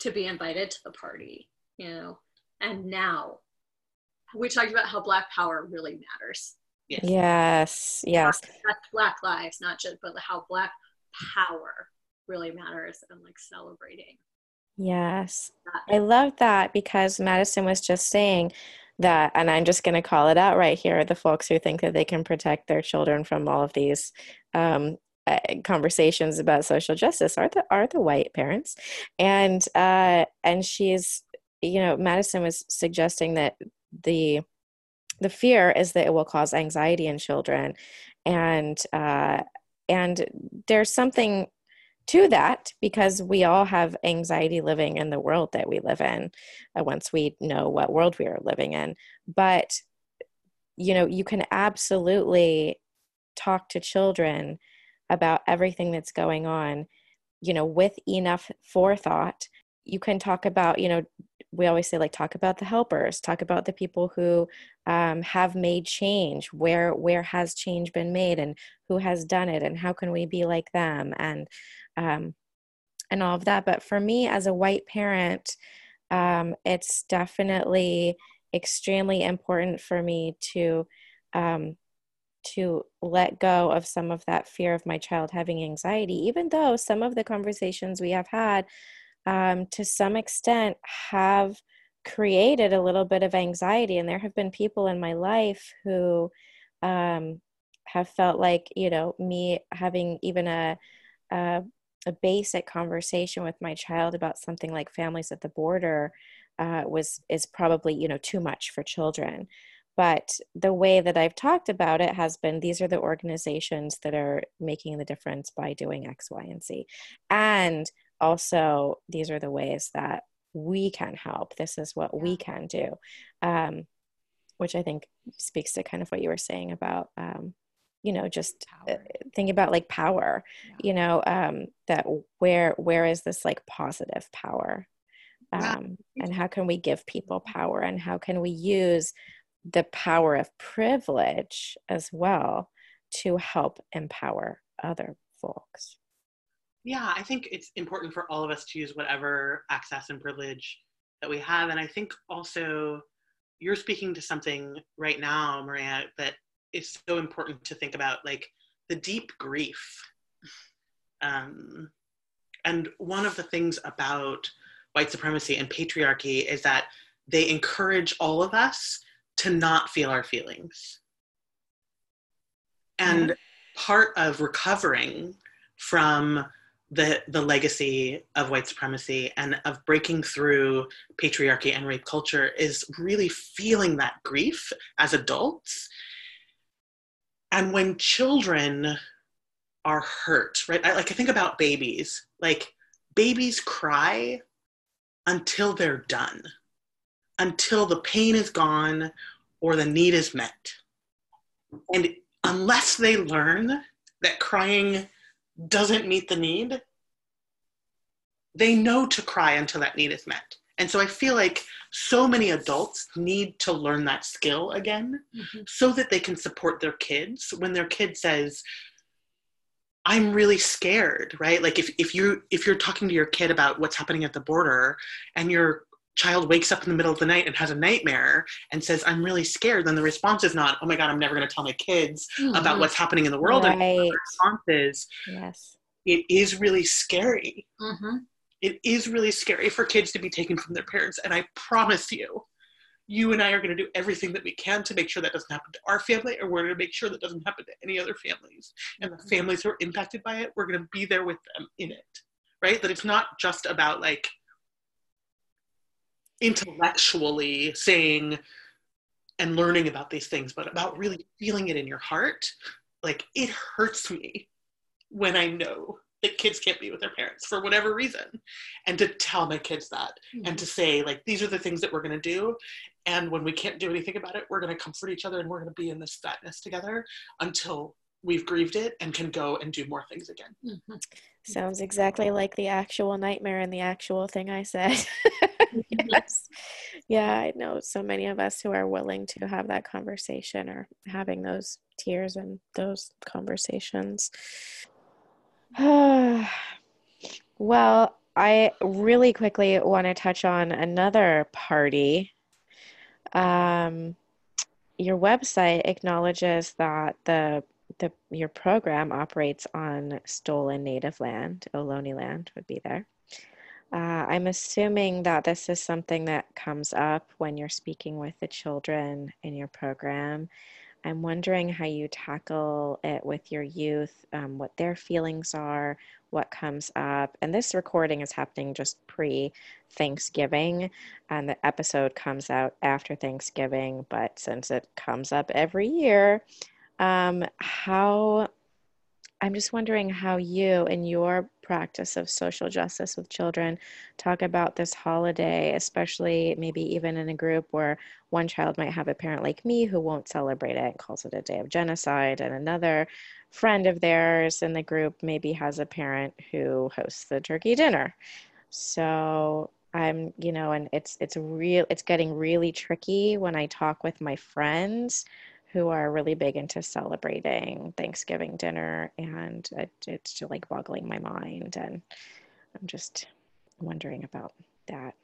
to be invited to the party, you know. And now we talked about how black power really matters. Yes. Yes, yes. That's black lives, not just but how black power really matters and like celebrating Yes. that. I love that because Madison was just saying that, and I'm just going to call it out right here the folks who think that they can protect their children from all of these um, uh, conversations about social justice are the are the white parents, and uh, and she's you know Madison was suggesting that the the fear is that it will cause anxiety in children, and uh, and there's something to that because we all have anxiety living in the world that we live in uh, once we know what world we are living in. But you know you can absolutely talk to children about everything that's going on you know with enough forethought you can talk about you know we always say like talk about the helpers talk about the people who um, have made change where where has change been made and who has done it and how can we be like them and um, and all of that. But for me, as a white parent, um, it's definitely extremely important for me to um, to let go of some of that fear of my child having anxiety, even though some of the conversations we have had, um, to some extent, have created a little bit of anxiety. And there have been people in my life who um, have felt like, you know, me having even a, a a basic conversation with my child about something like families at the border uh, was is probably you know too much for children but the way that i've talked about it has been these are the organizations that are making the difference by doing x y and z. And also these are the ways that we can help. This is what we can do um, which i think speaks to kind of what you were saying about um, you know just uh, Power. think about like power Yeah. you know um that where where is this like positive power um and how can we give people power and how can we use the power of privilege as well to help empower other folks Yeah, I think it's important for all of us to use whatever access and privilege that we have. And I think also you're speaking to something right now, Maria, that is so important to think about, like the deep grief. Um, and one of the things about white supremacy and patriarchy is that they encourage all of us to not feel our feelings. And part of recovering from the the legacy of white supremacy and of breaking through patriarchy and rape culture is really feeling that grief as adults. And when children are hurt right? I, like i think about babies. Like babies cry until they're done until the pain is gone or the need is met and unless they learn that crying doesn't meet the need, they know to cry until that need is met. And so I feel like so many adults need to learn that skill again Mhm. so that they can support their kids when their kid says, I'm really scared, right? Like if, if you if you're talking to your kid about what's happening at the border and your child wakes up in the middle of the night and has a nightmare and says, I'm really scared, then the response is not, oh my God, I'm never gonna tell my kids about Mhm. what's happening in the world. And the response is, yes it is really scary. Mhm. It is really scary for kids to be taken from their parents. And I promise you, you and I are going to do everything that we can to make sure that doesn't happen to our family, or we're going to make sure that doesn't happen to any other families. And the families who are impacted by it, we're going to be there with them in it, right? That it's not just about like intellectually saying and learning about these things, but about really feeling it in your heart. Like it hurts me when I know that kids can't be with their parents for whatever reason and to tell my kids that mm-hmm. and to say like these are the things that we're going to do and when we can't do anything about it we're going to comfort each other and we're going to be in this sadness together until we've grieved it and can go and do more things again mm-hmm. sounds exactly like the actual nightmare and the actual thing i said yes yeah i know so many of us who are willing to have that conversation or having those tears and those conversations well, I really quickly want to touch on another party. Um, your website acknowledges that the the your program operates on stolen native land. Ohlone land would be there. Uh, I'm assuming that this is something that comes up when you're speaking with the children in your program I'm wondering how you tackle it with your youth, um, what their feelings are, what comes up. And this recording is happening just pre Thanksgiving, and the episode comes out after Thanksgiving. But since it comes up every year, um, how I'm just wondering how you, in your practice of social justice with children, talk about this holiday, especially maybe even in a group where one child might have a parent like me who won't celebrate it and calls it a day of genocide, and another friend of theirs in the group maybe has a parent who hosts the turkey dinner. So I'm, you know, and it's it's real it's getting really tricky when I talk with my friends who are really big into celebrating Thanksgiving dinner, and it, it's just like boggling my mind. And I'm just wondering about that.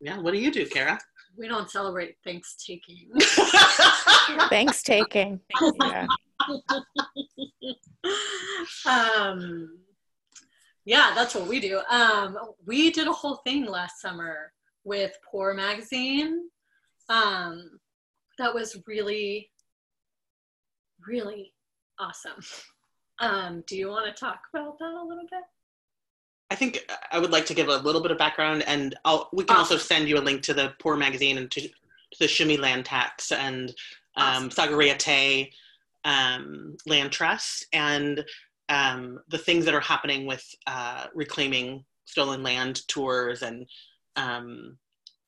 Yeah, what do you do, Cara? We don't celebrate Thanksgiving. Thanks taking. Yeah. um, yeah, that's what we do. Um, we did a whole thing last summer with Poor Magazine. Um, that was really really awesome. Um, do you want to talk about that a little bit? I think I would like to give a little bit of background, and I'll, we can awesome. also send you a link to the Poor Magazine and to, to the Shuumi Land Tax and um, awesome. Um, Land Trust and um, the things that are happening with uh, reclaiming stolen land tours and um,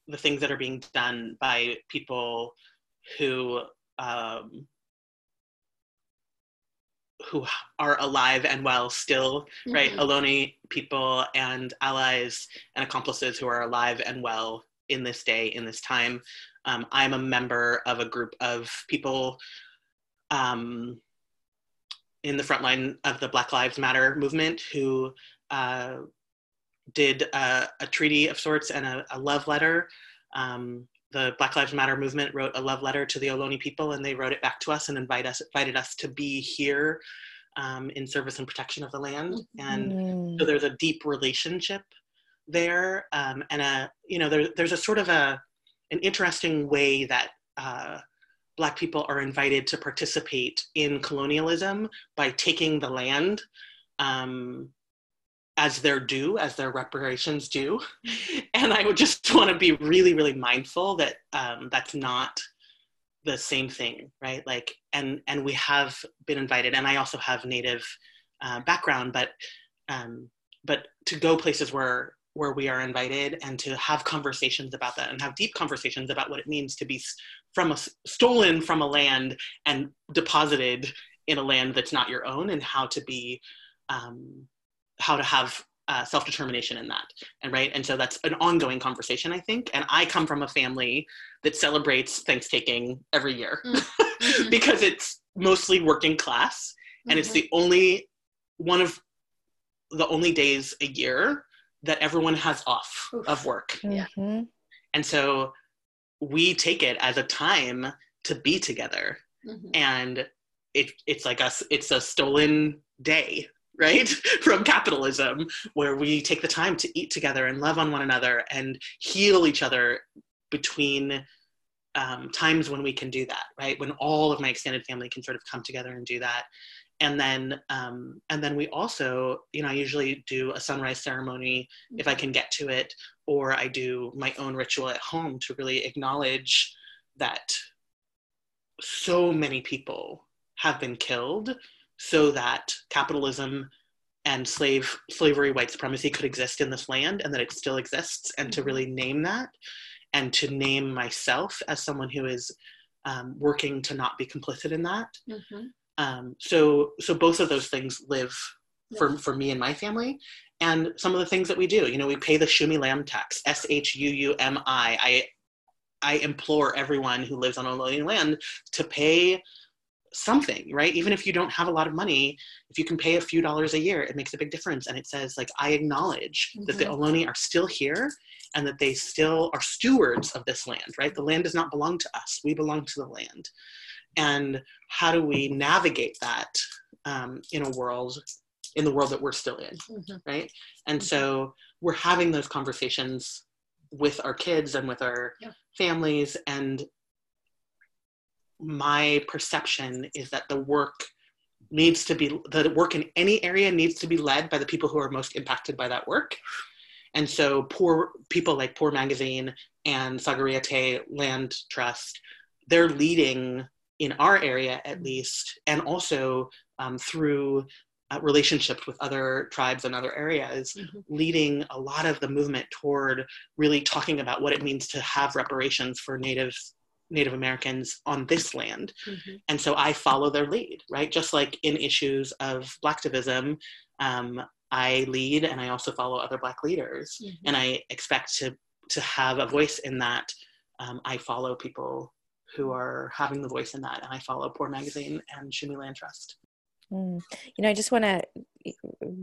the things that are being done by people who um, who are alive and well still, mm-hmm. right? Ohlone people and allies and accomplices who are alive and well in this day, in this time. Um, I'm a member of a group of people um, in the front line of the Black Lives Matter movement who uh, did a, a, treaty of sorts and a, a love letter um, the Black Lives Matter movement wrote a love letter to the Ohlone people, and they wrote it back to us and invite us, invited us to be here um, in service and protection of the land. Mm-hmm. And so there's a deep relationship there, um, and a you know there, there's a sort of a an interesting way that uh, Black people are invited to participate in colonialism by taking the land. Um, as their due, as their reparations due. And I would just want to be really, really mindful that um, that's not the same thing, right? Like, and and we have been invited, and I also have Native uh, background, but um, but to go places where where we are invited and to have conversations about that and have deep conversations about what it means to be from a stolen from a land and deposited in a land that's not your own and how to be um, how to have uh, self-determination in that and right and so that's an ongoing conversation i think and i come from a family that celebrates thanksgiving every year mm-hmm. because it's mostly working class and mm-hmm. it's the only one of the only days a year that everyone has off Oof. of work mm-hmm. and so we take it as a time to be together mm-hmm. and it, it's like us it's a stolen day right? From capitalism where we take the time to eat together and love on one another and heal each other between um, times when we can do that right? When all of my extended family can sort of come together and do that. And then um, and then we also you know i usually do a sunrise ceremony if i can get to it or i do my own ritual at home to really acknowledge that so many people have been killed so that capitalism and slave slavery white supremacy could exist in this land and that it still exists and to really name that and to name myself as someone who is um, working to not be complicit in that. Mm-hmm. um, so so both of those things live for, for me and my family. And some of the things that we do you know we pay the Shuumi land tax s-h-u-u-m-i i. I implore everyone who lives on Ohlone land to pay something right even if you don't have a lot of money if you can pay a few dollars a year it makes a big difference and it says like i acknowledge that the Mhm. Ohlone are still here and that they still are stewards of this land right the land does not belong to us we belong to the land and how do we navigate that um, in a world in the world that we're still in Mhm. right and Mhm. so we're having those conversations with our kids and with our Yeah. families and my perception is that the work needs to be the work in any area needs to be led by the people who are most impacted by that work and so poor people like poor magazine and Sogorea Te' land trust they're leading in our area at least and also um, through uh, relationships with other tribes and other areas Mhm. leading a lot of the movement toward really talking about what it means to have reparations for natives native americans on this land Mhm. and so i follow their lead right just like in issues of blacktivism um, i lead and i also follow other black leaders Mhm. and i expect to to have a voice in that um, i follow people who are having the voice in that and i follow poor magazine and Shuumi land trust Mm. You know, I just want to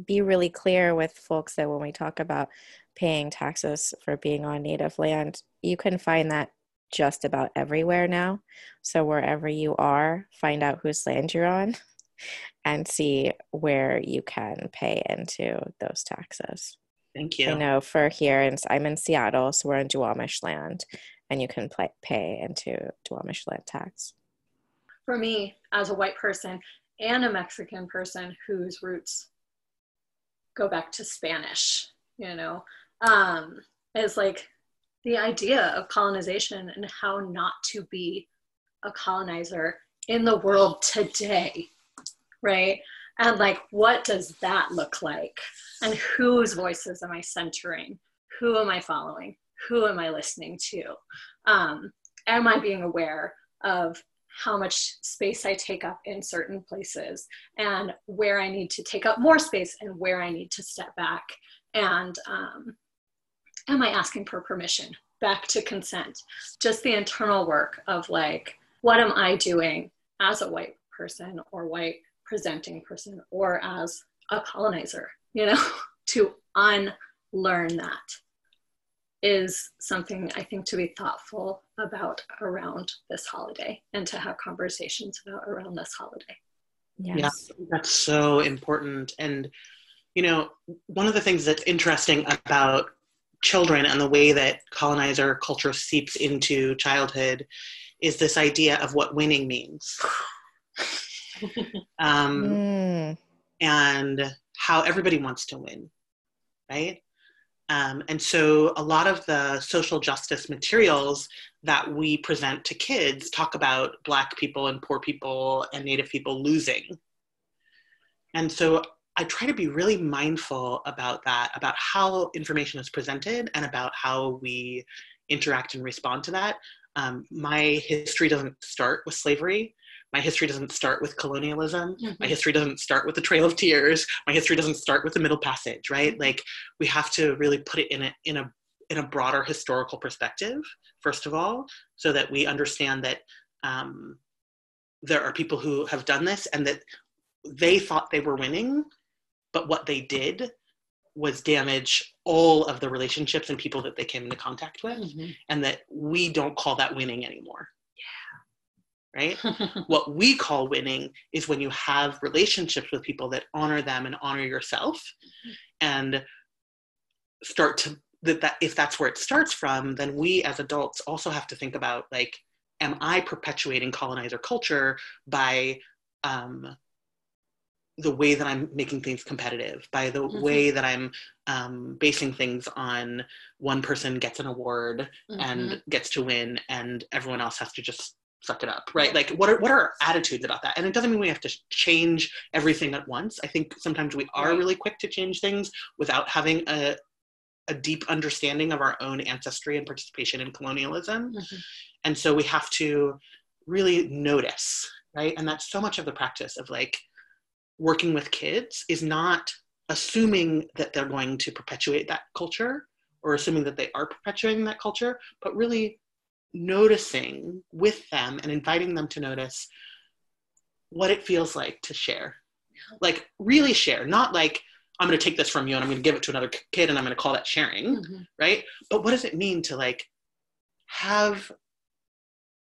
be really clear with folks that when we talk about paying taxes for being on native land, you can find that just about everywhere now. So wherever you are, find out whose land you're on and see where you can pay into those taxes. thank you I know for here, and I'm in Seattle, so we're on Duwamish land, and you can pay pay into Duwamish land tax. For me, as a white person and a Mexican person whose roots go back to Spanish, you know, um, is like the idea of colonization and how not to be a colonizer in the world today, right? And like, what does that look like? And whose voices am I centering? Who am I following? Who am I listening to? Um, am I being aware of how much space I take up in certain places and where I need to take up more space and where I need to step back? And um, am I asking for permission? Back to consent. Just the internal work of like, what am I doing as a white person or white presenting person or as a colonizer, you know, to unlearn that is something I think to be thoughtful about around this holiday and to have conversations about around this holiday. Yes. Yeah, that's so important. And, you know, one of the things that's interesting about children and the way that colonizer culture seeps into childhood is this idea of what winning means. um, Mm. and how everybody wants to win, right? Um, and so a lot of the social justice materials that we present to kids talk about Black people and poor people and Native people losing. And so I try to be really mindful about that, about how information is presented and about how we interact and respond to that. Um, my history doesn't start with slavery. My history doesn't start with colonialism. My history doesn't start with the Trail of Tears. My history doesn't start with the Middle Passage, right? Like we have to really put it in a in a in a broader historical perspective, first of all, so that we understand that um, there are people who have done this and that they thought they were winning, but what they did was damage all of the relationships and people that they came into contact with, and that we don't call that winning anymore. Right? what we call winning is when you have relationships with people that honor them and honor yourself and start to that, that if that's where it starts from then we as adults also have to think about like am i perpetuating colonizer culture by um, the way that i'm making things competitive by the Mhm. way that i'm um, basing things on one person gets an award and gets to win and everyone else has to just suck it up, right? Like what are what are our attitudes about that? And it doesn't mean we have to change everything at once. I think sometimes we are really quick to change things without having a a deep understanding of our own ancestry and participation in colonialism. Mhm. And so we have to really notice, right? And that's so much of the practice of like working with kids is not assuming that they're going to perpetuate that culture or assuming that they are perpetuating that culture, but really noticing with them and inviting them to notice what it feels like to share. Like really share, not like I'm going to take this from you and I'm going to give it to another kid and I'm going to call that sharing, Mhm. right? But what does it mean to like have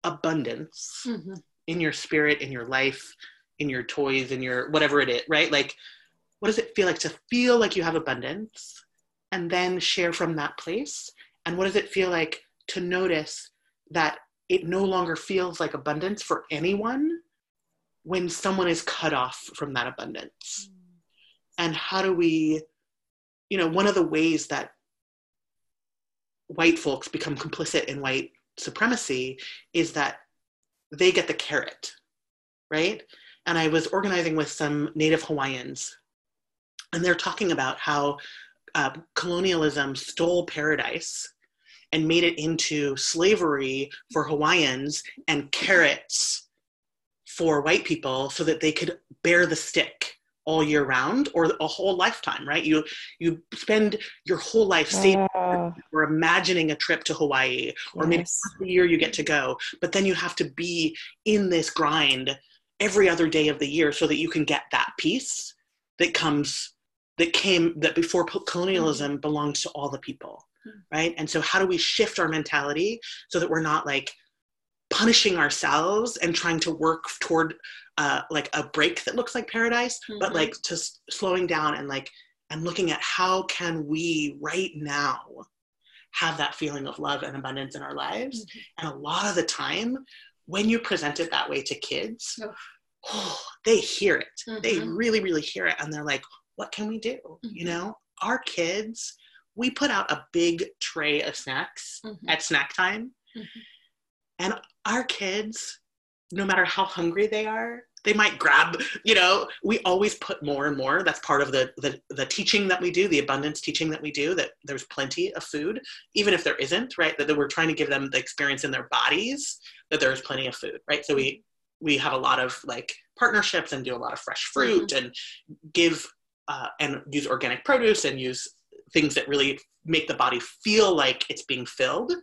abundance Mhm. in your spirit, in your life, in your toys, in your whatever it is, right? Like, what does it feel like to feel like you have abundance and then share from that place? And what does it feel like to notice that it no longer feels like abundance for anyone when someone is cut off from that abundance? Mm. And how do we, you know, one of the ways that white folks become complicit in white supremacy is that they get the carrot, right? And I was organizing with some Native Hawaiians, and they're talking about how uh, colonialism stole paradise and made it into slavery for Hawaiians and carrots for white people so that they could bear the stick all year round or a whole lifetime right you you spend your whole life saving or imagining a trip to hawaii or maybe yes. once a year you get to go but then you have to be in this grind every other day of the year so that you can get that piece that comes that came that before colonialism belonged to all the people Mhm. right and so how do we shift our mentality so that we're not like punishing ourselves and trying to work toward uh, like a break that looks like paradise but Mhm. like just slowing down and like and looking at how can we right now have that feeling of love and abundance in our lives Mhm. and a lot of the time when you present it that way to kids oh, they hear it they Mhm. really really hear it and they're like what can we do you Mhm. know our kids we put out a big tray of snacks Mhm. at snack time Mhm. and our kids no matter how hungry they are they might grab you know we always put more and more that's part of the, the the teaching that we do the abundance teaching that we do that there's plenty of food even if there isn't right that, that we're trying to give them the experience in their bodies that there's plenty of food right? So we we have a lot of like partnerships and do a lot of fresh fruit and give uh, and use organic produce and use things that really make the body feel like it's being filled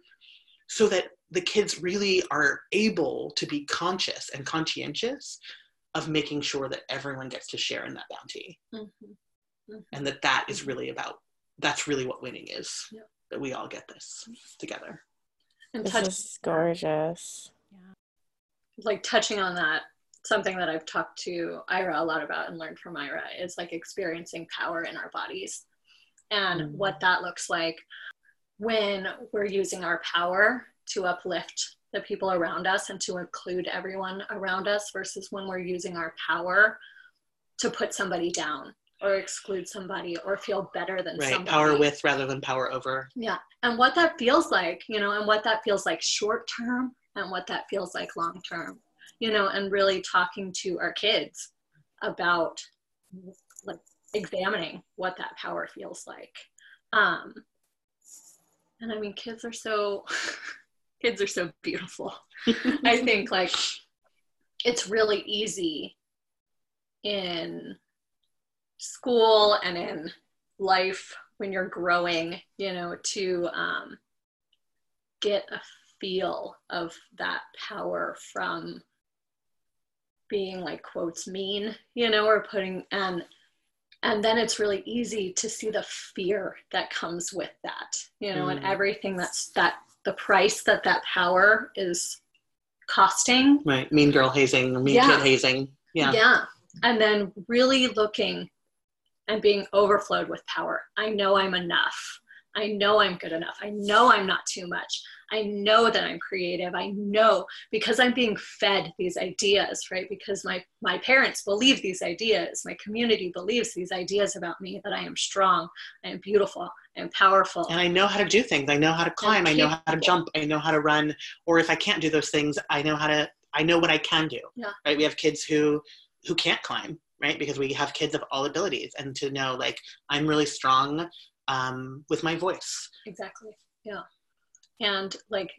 so that the kids really are able to be conscious and conscientious of making sure that everyone gets to share in that bounty. Mhm. Mhm. and that that is really about that's really what winning is Yep. that we all get this together And This touch, is gorgeous. Yeah. Like touching on that, something that I've talked to Ira a lot about and learned from Ira is like experiencing power in our bodies and Mm. what that looks like when we're using our power to uplift the people around us and to include everyone around us versus when we're using our power to put somebody down or exclude somebody or feel better than right somebody. power with rather than power over Yeah. And what that feels like, you know, and what that feels like short term and what that feels like long term, you know, and really talking to our kids about like examining what that power feels like. Um, and I mean, kids are so, kids are so beautiful. I think like it's really easy in school and in life when you're growing, you know, to um, get a feel of that power from being like quotes mean, you know, or putting and and then it's really easy to see the fear that comes with that, you know, and Mm. everything that's that the price that that power is costing right mean girl hazing mean Yeah. kid hazing yeah yeah. And then really looking and being overflowed with power. I know I'm enough. I know I'm good enough. I know I'm not too much. I know that I'm creative. I know because I'm being fed these ideas, right? Because my my parents believe these ideas, my community believes these ideas about me that I am strong, I am beautiful, I am powerful. And I know how to do things. I know how to climb, I know how to jump, I know how to run, or if I can't do those things, I know how to I know what I can do. Yeah. Right? We have kids who who can't climb, right? Because we have kids of all abilities and to know like I'm really strong um, with my voice. Exactly. Yeah and like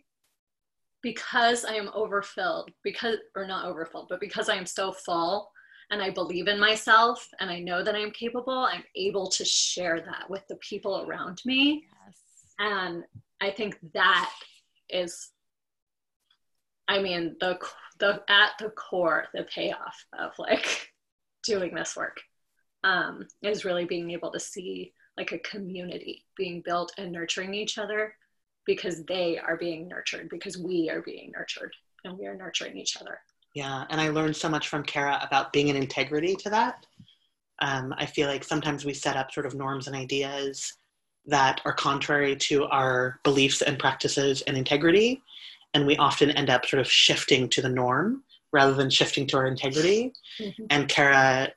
because i am overfilled because or not overfilled but because i am so full and i believe in myself and i know that i'm capable i'm able to share that with the people around me yes. and i think that is i mean the the at the core the payoff of like doing this work um, is really being able to see like a community being built and nurturing each other because they are being nurtured, because we are being nurtured and we are nurturing each other. Yeah, and I learned so much from Cara about being an integrity to that. Um, I feel like sometimes we set up sort of norms and ideas that are contrary to our beliefs and practices and integrity, and we often end up sort of shifting to the norm rather than shifting to our integrity. Mm-hmm. And Cara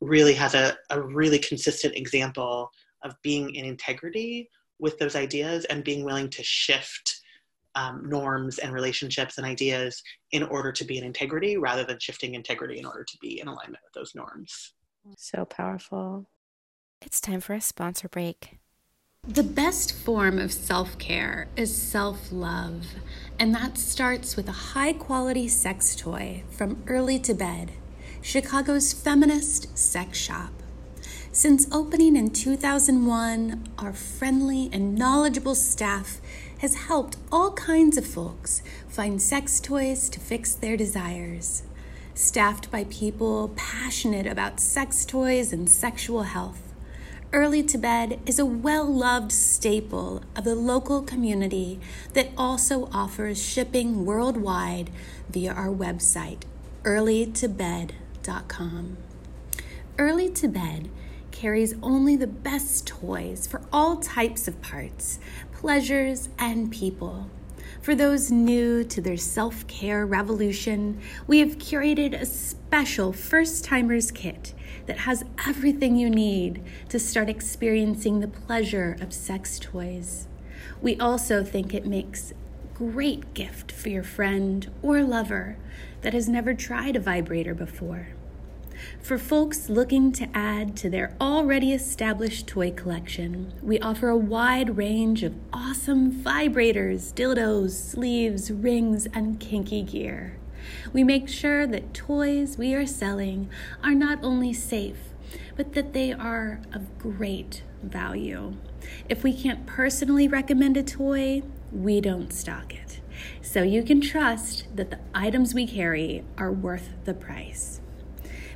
really has a, a really consistent example of being in integrity with those ideas and being willing to shift um, norms and relationships and ideas in order to be in integrity rather than shifting integrity in order to be in alignment with those norms. So powerful. It's time for a sponsor break. The best form of self care is self love, and that starts with a high quality sex toy from Early to Bed, Chicago's feminist sex shop. Since opening in 2001, our friendly and knowledgeable staff has helped all kinds of folks find sex toys to fix their desires. Staffed by people passionate about sex toys and sexual health, Early to Bed is a well loved staple of the local community that also offers shipping worldwide via our website, earlytobed.com. Early to Bed carries only the best toys for all types of parts, pleasures, and people. For those new to their self care revolution, we have curated a special first timers kit that has everything you need to start experiencing the pleasure of sex toys. We also think it makes a great gift for your friend or lover that has never tried a vibrator before. For folks looking to add to their already established toy collection, we offer a wide range of awesome vibrators, dildos, sleeves, rings, and kinky gear. We make sure that toys we are selling are not only safe, but that they are of great value. If we can't personally recommend a toy, we don't stock it. So you can trust that the items we carry are worth the price.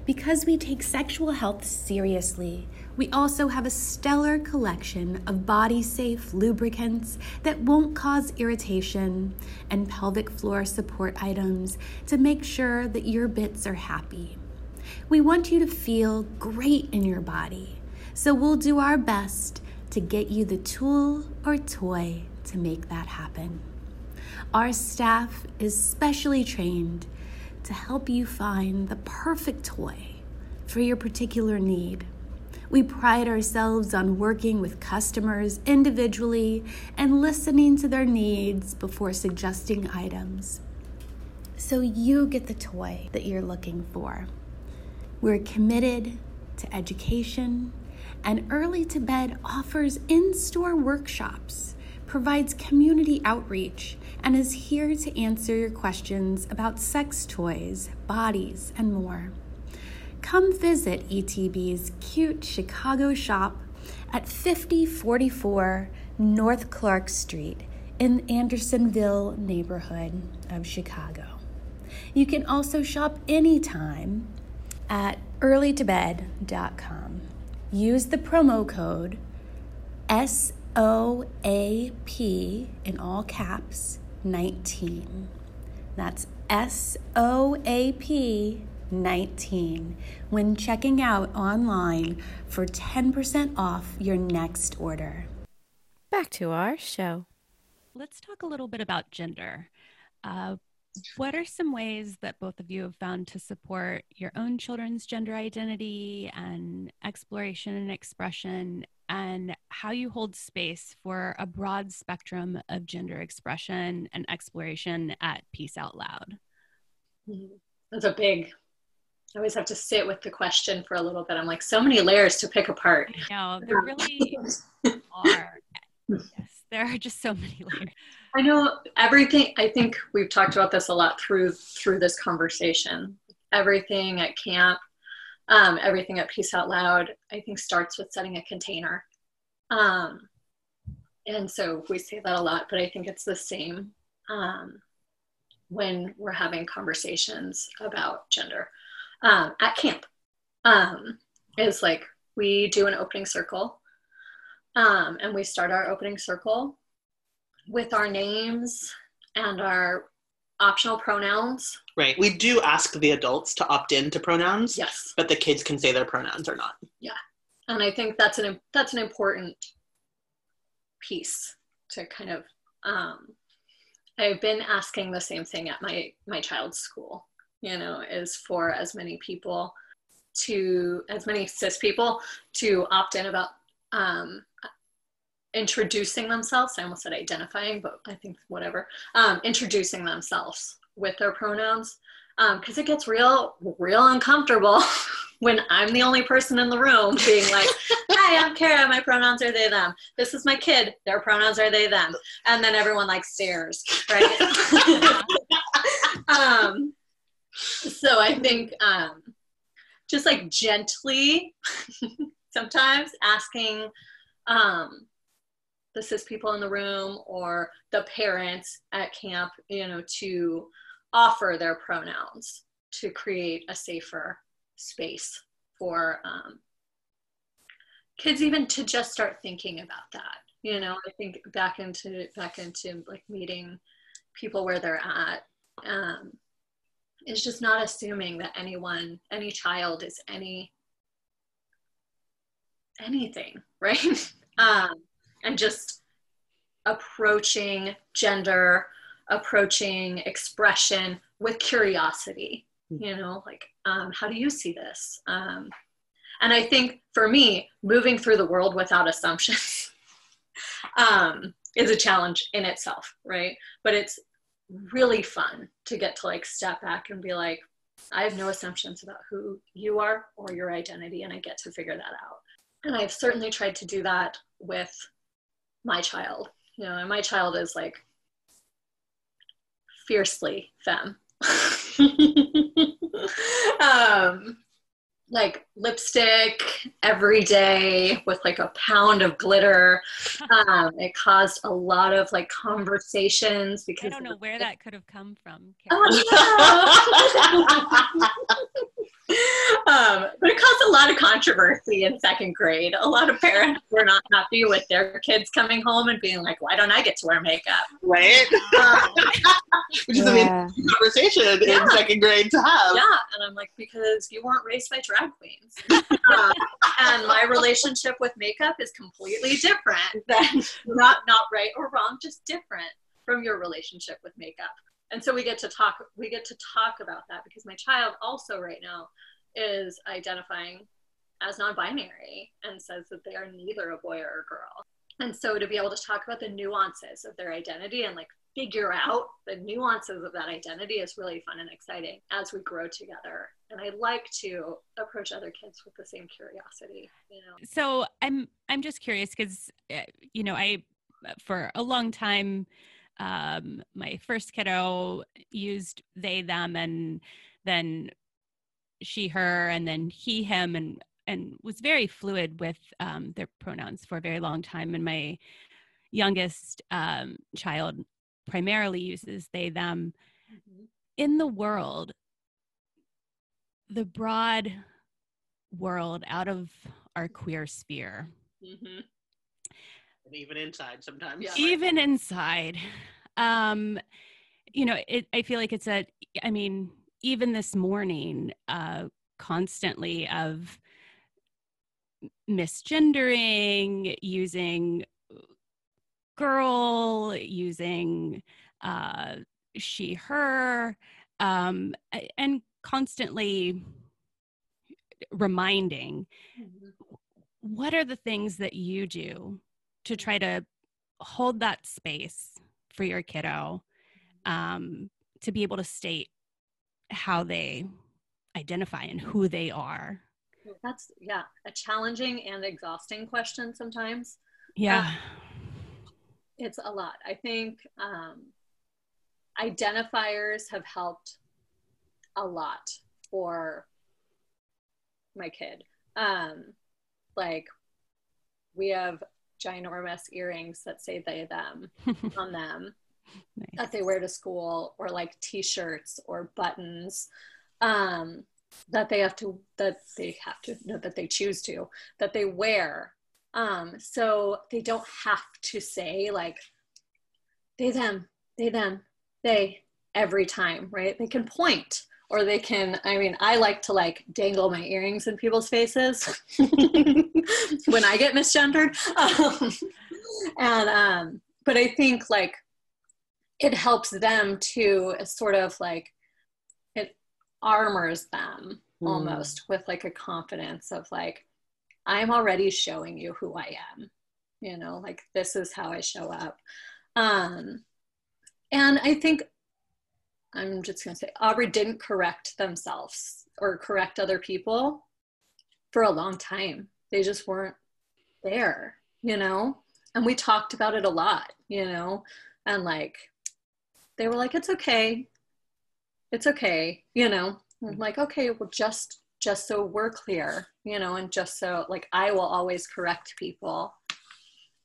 Because we take sexual health seriously, we also have a stellar collection of body safe lubricants that won't cause irritation and pelvic floor support items to make sure that your bits are happy. We want you to feel great in your body, so we'll do our best to get you the tool or toy to make that happen. Our staff is specially trained to help you find the perfect toy for your particular need. We pride ourselves on working with customers individually and listening to their needs before suggesting items. So you get the toy that you're looking for. We're committed to education, and Early to Bed offers in store workshops, provides community outreach, and is here to answer your questions about sex toys, bodies, and more. Come visit ETB's cute Chicago shop at 5044 North Clark Street in Andersonville neighborhood of Chicago. You can also shop anytime at earlytobed.com. Use the promo code SOAP in all caps 19. That's S O A P 19 when checking out online for 10% off your next order. Back to our show. let's talk a little bit about gender. Uh, what are some ways that both of you have found to support your own children's gender identity and exploration and expression, and how you hold space for a broad spectrum of gender expression and exploration at Peace Out Loud? That's a big I always have to sit with the question for a little bit. I'm like, so many layers to pick apart. No, there really are. Yes, there are just so many layers. I know everything. I think we've talked about this a lot through through this conversation. Everything at camp, um, everything at Peace Out Loud, I think starts with setting a container. Um, and so we say that a lot, but I think it's the same um, when we're having conversations about gender um, at camp um, is like we do an opening circle um, and we start our opening circle with our names and our optional pronouns. Right. We do ask the adults to opt in to pronouns. Yes. But the kids can say their pronouns or not. Yeah. And I think that's an that's an important piece to kind of um, I've been asking the same thing at my my child's school you know, is for as many people to, as many cis people to opt in about um, introducing themselves. I almost said identifying, but I think whatever, um, introducing themselves with their pronouns. Because um, it gets real, real uncomfortable when I'm the only person in the room being like, Hi, I'm Cara. My pronouns are they, them. This is my kid. Their pronouns are they, them. And then everyone like stares, right? um, so I think um, just like gently, sometimes asking um, the cis people in the room or the parents at camp, you know, to offer their pronouns to create a safer space for um, kids even to just start thinking about that. You know i think back into back into like meeting people where they're at um, is just not assuming that anyone, any child is any anything, right? um, and just approaching gender, approaching expression with curiosity. Hmm. You know, like, um, how do you see this? Um, and I think for me, moving through the world without assumptions um, is a challenge in itself, right? But it's really fun to get to like step back and be like, I have no assumptions about who you are or your identity, and I get to figure that out. And I've certainly tried to do that with my child. You know, and my child is like fiercely femme. um, like lipstick every day with like a pound of glitter. Um, it caused a lot of like conversations because I don't know where that could have come from. Oh, um, but it caused a lot of controversy in second grade. A lot of parents were not happy with their kids coming home and being like, "Why don't I get to wear makeup?" Right. Um, Which is yeah. a conversation yeah. in second grade to have. Yeah, and I'm like, because you weren't raised by drag queens, um, and my relationship with makeup is completely different than not not right or wrong, just different from your relationship with makeup and so we get to talk we get to talk about that because my child also right now is identifying as non-binary and says that they are neither a boy or a girl. And so to be able to talk about the nuances of their identity and like figure out the nuances of that identity is really fun and exciting as we grow together. And i like to approach other kids with the same curiosity you know? So i'm i'm just curious because uh, you know i for a long time um, my first kiddo used they them and then she her and then he him and and was very fluid with um, their pronouns for a very long time. And my youngest um, child primarily uses they them. Mm-hmm. in the world the broad world out of our queer sphere mm-hmm and even inside sometimes. Yeah. Even inside. Um, you know, it, I feel like it's a, I mean, even this morning, uh, constantly of misgendering, using girl, using uh, she, her, um, and constantly reminding mm-hmm. what are the things that you do to try to hold that space for your kiddo um, to be able to state how they identify and who they are. That's yeah a challenging and exhausting question sometimes. Yeah. Um, it's a lot. I think um, identifiers have helped a lot for my kid. Um, like we have ginormous earrings that say they them on them nice. that they wear to school or like t-shirts or buttons um, that they have to that they have to no, that they choose to that they wear. Um, so they don't have to say like they them they them they every time right? They can point or they can i mean i like to like dangle my earrings in people's faces when i get misgendered um, and um but i think like it helps them to sort of like it armors them mm. almost with like a confidence of like i'm already showing you who i am you know like this is how i show up um and i think I'm just going to say Aubrey didn't correct themselves or correct other people for a long time. They just weren't there, you know? And we talked about it a lot, you know? And like, they were like, it's okay. It's okay, you know? Mm-hmm. I'm like, okay, well, just just so we're clear, you know, and just so like I will always correct people.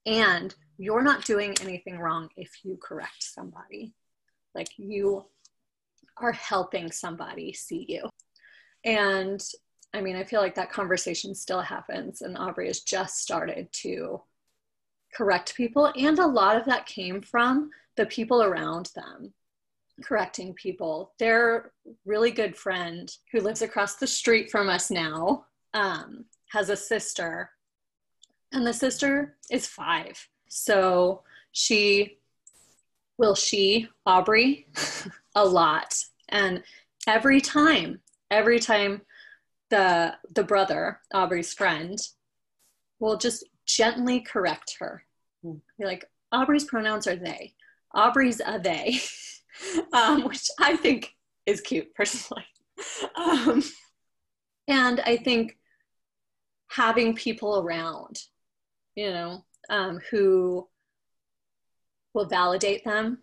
And you're not doing anything wrong if you correct somebody. Like you are helping somebody see you. And I mean, I feel like that conversation still happens, and Aubrey has just started to correct people. And a lot of that came from the people around them correcting people. Their really good friend who lives across the street from us now um, has a sister, and the sister is five. So she will she, Aubrey, a lot. And every time, every time the the brother, Aubrey's friend, will just gently correct her. Hmm. Be like, Aubrey's pronouns are they. Aubrey's a they, um, which I think is cute personally. Um, and I think having people around, you know, um, who will validate them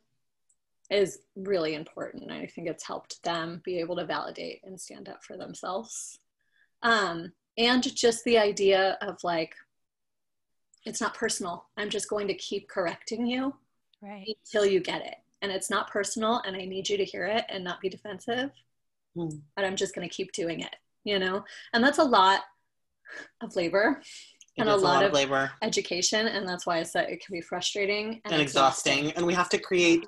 is really important. I think it's helped them be able to validate and stand up for themselves. Um, and just the idea of like, it's not personal. I'm just going to keep correcting you right. until you get it. And it's not personal, and I need you to hear it and not be defensive. Mm. But I'm just going to keep doing it, you know? And that's a lot of labor and a lot, a lot, of labor education and that's why i said it can be frustrating and, and exhausting. exhausting. and we have to create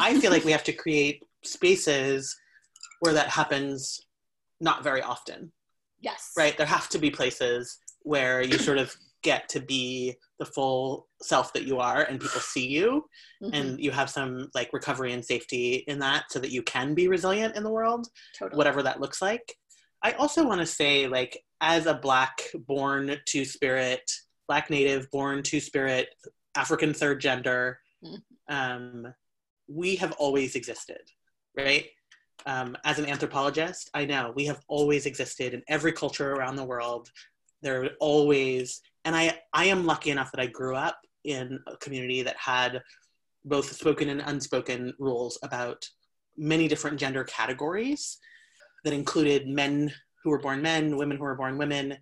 I feel like we have to create spaces where that happens not very often. Yes. Right? There have to be places where you sort of get to be the full self that you are and people see you mm-hmm. and you have some like recovery and safety in that so that you can be resilient in the world totally. whatever that looks like i also want to say like as a black born two spirit black native born two spirit african third gender mm-hmm. um, we have always existed, right? Um, as an anthropologist, I know we have always existed in every culture around the world. There are always, and I, I am lucky enough that I grew up in a community that had both spoken and unspoken rules about many different gender categories that included men who were born men, women who were born women,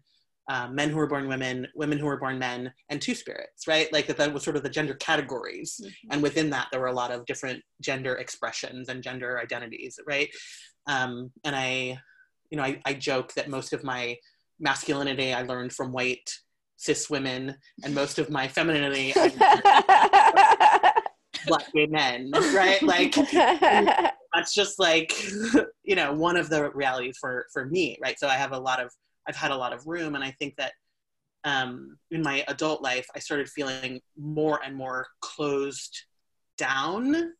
uh, men who were born women, women who were born men, and two spirits, right? Like that, that was sort of the gender categories. Mm-hmm. And within that, there were a lot of different gender expressions and gender identities, right? Um, and I, you know, I, I joke that most of my masculinity I learned from white cis women, and most of my femininity black gay men, right? Like that's just like, you know, one of the realities for for me, right? So I have a lot of I've had a lot of room. And I think that um, in my adult life, I started feeling more and more closed down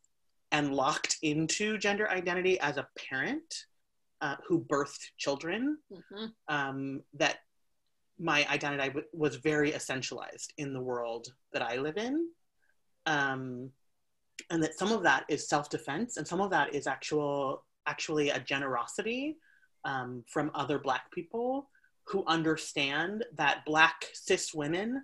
and locked into gender identity as a parent uh, who birthed children. Mm-hmm. Um, that my identity w- was very essentialized in the world that I live in. Um, and that some of that is self-defense and some of that is actual actually a generosity um, from other black people who understand that black cis women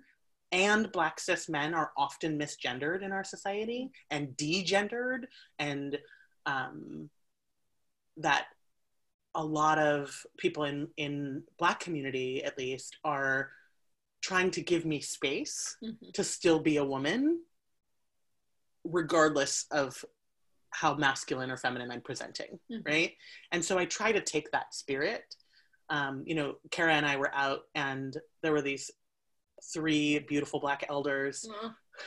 and black cis men are often misgendered in our society and degendered and um, that a lot of people in in black community at least are trying to give me space Mhm. to still be a woman regardless of how masculine or feminine i'm presenting Mhm. right and so i try to take that spirit um, you know cara and i were out and there were these three beautiful black elders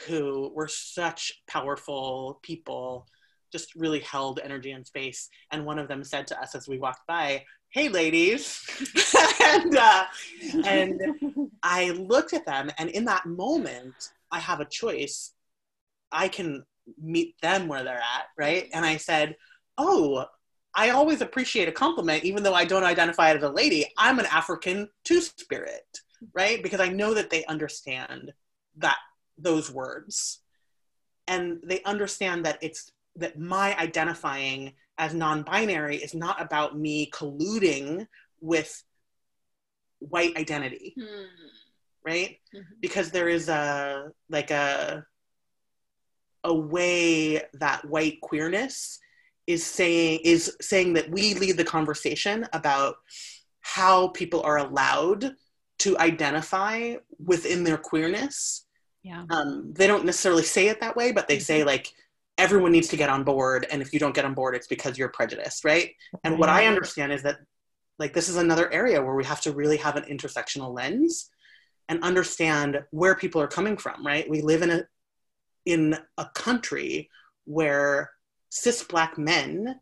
who were such powerful people, just really held energy and space. And one of them said to us as we walked by, "Hey, ladies," and uh, and I looked at them, and in that moment, I have a choice. I can meet them where they're at, right? And I said, "Oh." I always appreciate a compliment, even though I don't identify as a lady. I'm an African two spirit, right? Because I know that they understand that those words and they understand that it's that my identifying as non-binary is not about me colluding with white identity Hmm. right Mhm. because there is a like a a way that white queerness is saying is saying that we lead the conversation about how people are allowed to identify within their queerness Yeah. um, they don't necessarily say it that way, but they say like everyone needs to get on board, and if you don't get on board, it's because you're prejudiced, right? And what I understand is that like this is another area where we have to really have an intersectional lens and understand where people are coming from, right? We live in a in a country where cis black men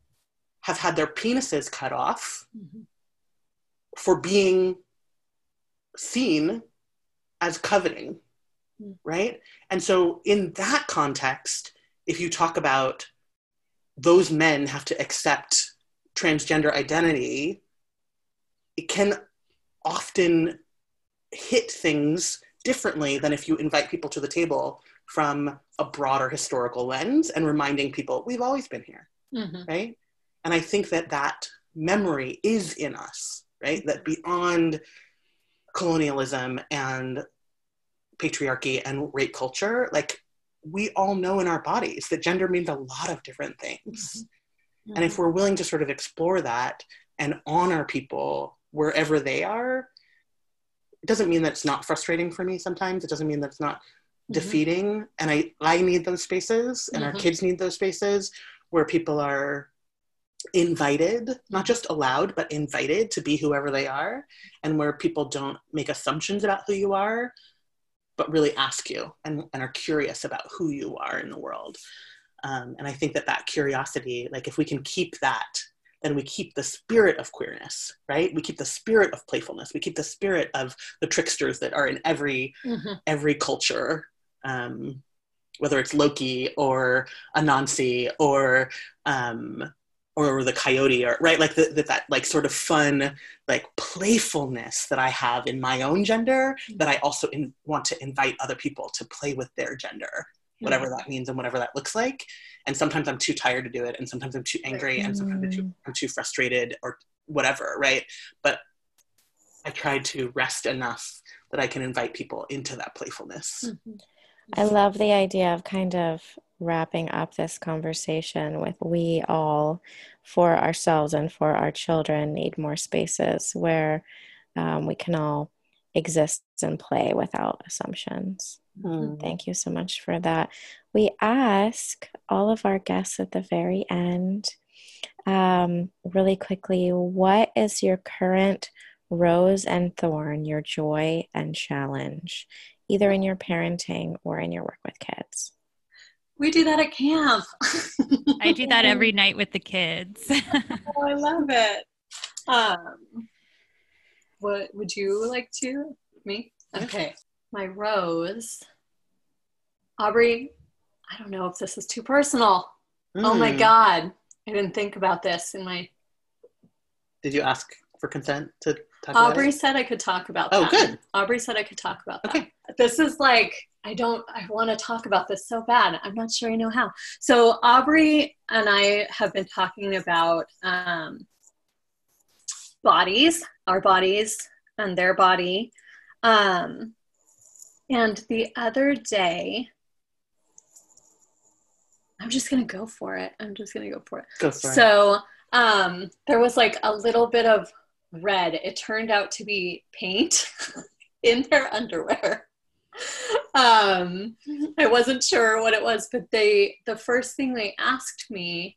have had their penises cut off Mhm. for being seen as coveting, Mm. right? And so, in that context, if you talk about those men have to accept transgender identity, it can often hit things differently than if you invite people to the table from a broader historical lens and reminding people we've always been here Mhm. right? And I think that that memory is in us, right? That beyond colonialism and patriarchy and rape culture, like we all know in our bodies that gender means a lot of different things. And if we're willing to sort of explore that and honor people wherever they are, it doesn't mean that it's not frustrating for me sometimes. It doesn't mean that it's not. Defeating. And I, I need those spaces and our Mhm. kids need those spaces where people are invited, not just allowed, but invited to be whoever they are, and where people don't make assumptions about who you are, but really ask you and, and are curious about who you are in the world. Um, and I think that that curiosity, like if we can keep that, then we keep the spirit of queerness, right? We keep the spirit of playfulness. We keep the spirit of the tricksters that are in every Mhm. every culture, um, whether it's Loki or Anansi or um, or the coyote or right? Like the, that that like sort of fun like playfulness that I have in my own gender that I also in, want to invite other people to play with their gender whatever that means and whatever that looks like. And sometimes I'm too tired to do it and sometimes I'm too angry and sometimes I'm too, I'm too frustrated or whatever right? But I try to rest enough that I can invite people into that playfulness. Mhm. I love the idea of kind of wrapping up this conversation with we all, for ourselves and for our children, need more spaces where um, we can all exist and play without assumptions. Mm. Thank you so much for that. We ask all of our guests at the very end, um, really quickly, what is your current rose and thorn, your joy and challenge, either in your parenting or in your work with kids? We do that at camp. I do that every night with the kids. Oh, I love it. Um, what would you like to? Me? Okay. My rose. Aubrey, I don't know if this is too personal. Oh my Mm. God. I didn't think about this in my. Did you ask for consent to talk about Aubrey said I could talk about Oh, that. good. Aubrey said I could talk about that. This is like, I don't, I want to talk about this so bad. I'm not sure I know how. So, Aubrey and I have been talking about um, bodies, our bodies, and their body. Um, and the other day, I'm just going to go for it. I'm just going to go for it. Go for it. So um, there was like a little bit of red. It turned out to be paint in their underwear. Um, I wasn't sure what it was, but they the first thing they asked me,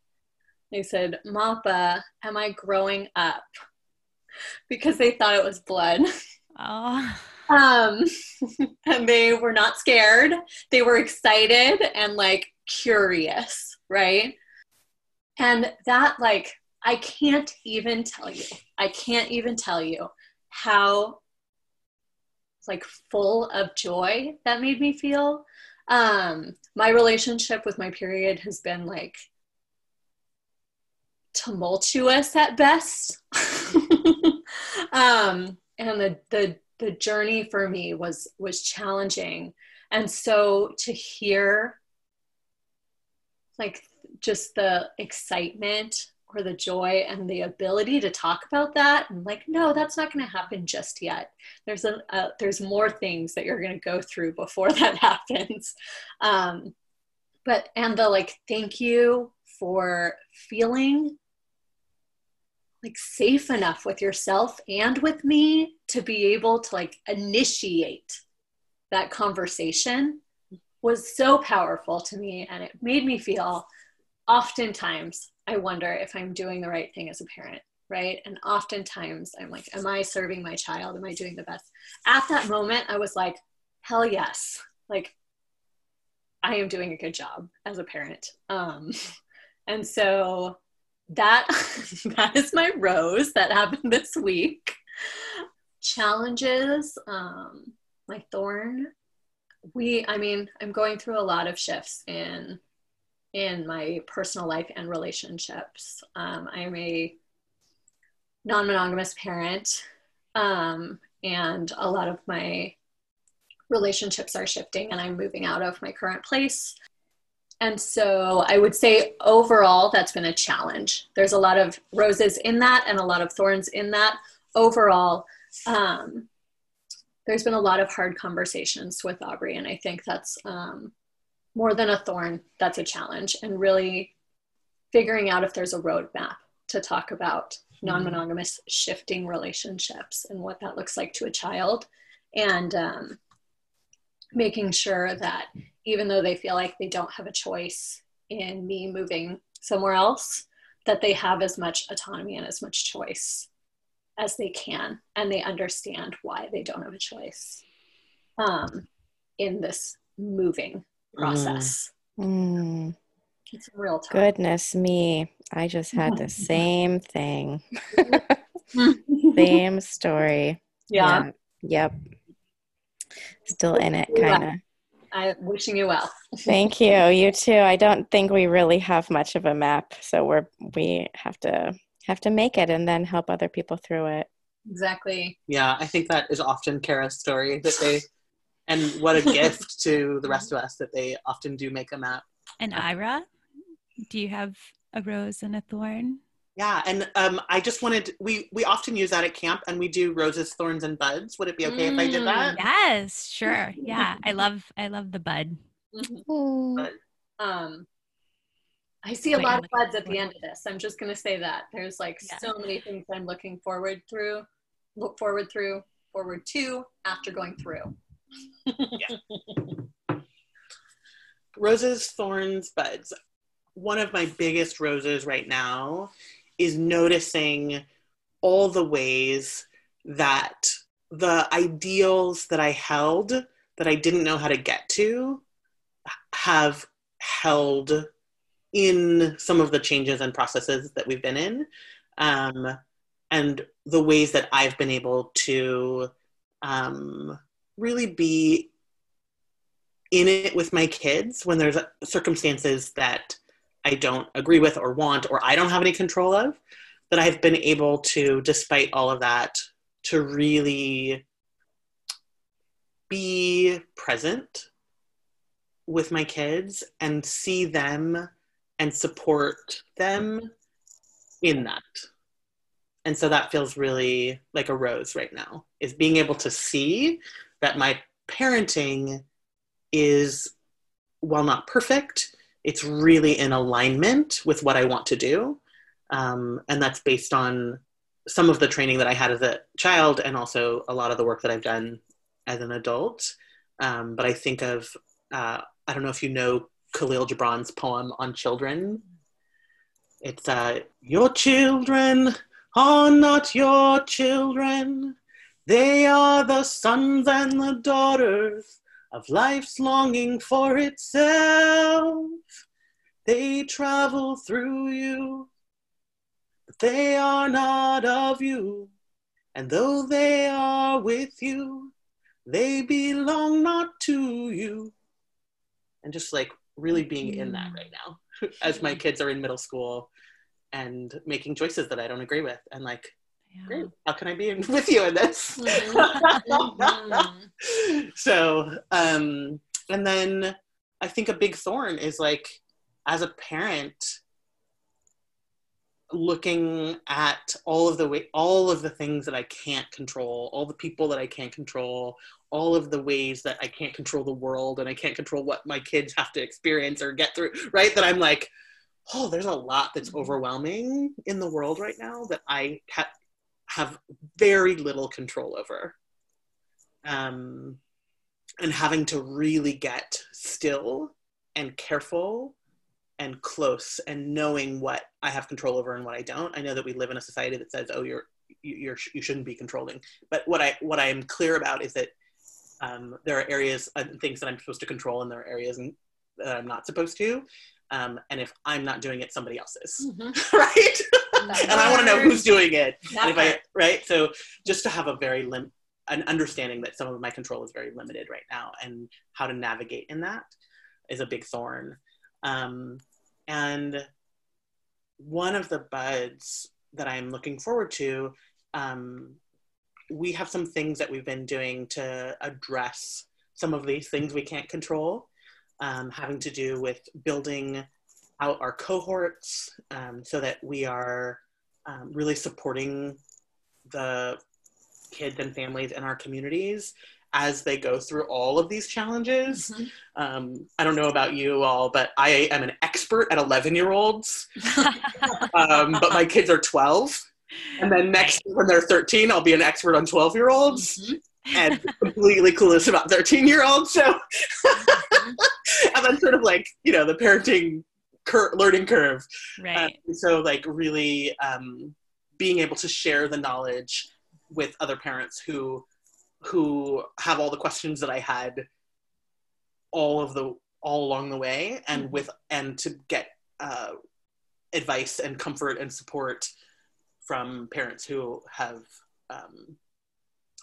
they said, "Mappa, am I growing up?" Because they thought it was blood. Oh, Um, and they were not scared. They were excited and like curious, right? And that, like, I can't even tell you, I can't even tell you how like full of joy that made me feel. Um, my relationship with my period has been like tumultuous at best. um, and the, the the journey for me was was challenging. And so to hear like just the excitement or the joy and the ability to talk about that. And like no that's not going to happen just yet. There's a uh, there's more things that you're going to go through before that happens. Um but and the like thank you for feeling like safe enough with yourself and with me to be able to like initiate that conversation was so powerful to me and it made me feel oftentimes I wonder if I'm doing the right thing as a parent, right? And oftentimes I'm like, am I serving my child? Am I doing the best? At that moment, I was like, hell yes. Like, I am doing a good job as a parent. Um, and so that that is my rose that happened this week. Challenges, um, my thorn. We, I mean, I'm going through a lot of shifts in in my personal life and relationships. Um, I'm a non monogamous parent, um, and a lot of my relationships are shifting, and I'm moving out of my current place. And so I would say overall, that's been a challenge. There's a lot of roses in that and a lot of thorns in that. Overall, um, there's been a lot of hard conversations with Aubrey, and I think that's um, more than a thorn, that's a challenge, and really figuring out if there's a roadmap to talk about non monogamous shifting relationships and what that looks like to a child, and um, making sure that even though they feel like they don't have a choice in me moving somewhere else, that they have as much autonomy and as much choice as they can, and they understand why they don't have a choice um, in this moving process. Mm, It's real tough. goodness me. I just had the same thing. Same story. yeah, Yep. Still in it, kind of. I'm wishing you well. Thank you. You too. I don't think we really have much of a map, so we're we have to have to make it and then help other people through it. Exactly. Yeah, I think that is often Cara's story that they, and what a gift to the rest of us that they often do make a map. and Ira, do you have a rose and a thorn? Yeah, and um, I just wanted we we often use that at camp, and we do roses, thorns, and buds. Would it be okay if I did that? Yes, sure. Yeah, I love I love the bud. Mhm. Um, I see a Wait, lot I'm of buds at the end of this. I'm just going to say that there's like Yeah. so many things I'm looking forward through, look forward through, forward to after going through. Roses, thorns, buds. One of my biggest roses right now is noticing all the ways that the ideals that I held that I didn't know how to get to have held in some of the changes and processes that we've been in. Um, and the ways that I've been able to um, really be in it with my kids when there's circumstances that I don't agree with or want or I don't have any control of, that I've been able to, despite all of that, to really be present with my kids and see them and support them in that. And so that feels really like a rose right now is being able to see that my parenting is, while not perfect, it's really in alignment with what I want to do. Um, and that's based on some of the training that I had as a child and also a lot of the work that I've done as an adult. Um, but I think of, uh, I don't know if you know Khalil Gibran's poem on children. It's uh, Your children are not your children. They are the sons and the daughters of life's longing for itself. They travel through you, but they are not of you. And though they are with you, they belong not to you. And just like really being in that right now as my kids are in middle school and making choices that I don't agree with. And like, yeah. great, how can I be in, with you in this? Mm-hmm. so, um, and then I think a big thorn is like, as a parent, looking at all of the way all of the things that i can't control all the people that i can't control all of the ways that i can't control the world and i can't control what my kids have to experience or get through right that i'm like oh there's a lot that's mm-hmm. overwhelming in the world right now that i ha- have very little control over um and having to really get still and careful and close and knowing what I have control over and what I don't. I know that we live in a society that says, "Oh, you're you're you shouldn't be controlling." But what I what I am clear about is that um, there are areas and things that I'm supposed to control, and there are areas that I'm not supposed to. Um, and if I'm not doing it, somebody else is, mm-hmm. right? and I want to know who's doing it. if I, right? So just to have a very lim- an understanding that some of my control is very limited right now, and how to navigate in that is a big thorn. Um, and one of the buds that I'm looking forward to, um, we have some things that we've been doing to address some of these things we can't control, um, having to do with building out our cohorts um, so that we are um, really supporting the kids and families in our communities as they go through all of these challenges. Mm-hmm. Um, I don't know about you all, but I am an expert at 11 year olds, um, but my kids are 12. And then next, when they're 13, I'll be an expert on 12 year olds mm-hmm. and completely clueless about 13 year olds. So, mm-hmm. and then sort of like, you know, the parenting cur- learning curve. Right. Um, so, like, really um, being able to share the knowledge with other parents who who have all the questions that I had all of the all along the way and mm-hmm. with and to get uh, advice and comfort and support from parents who have um,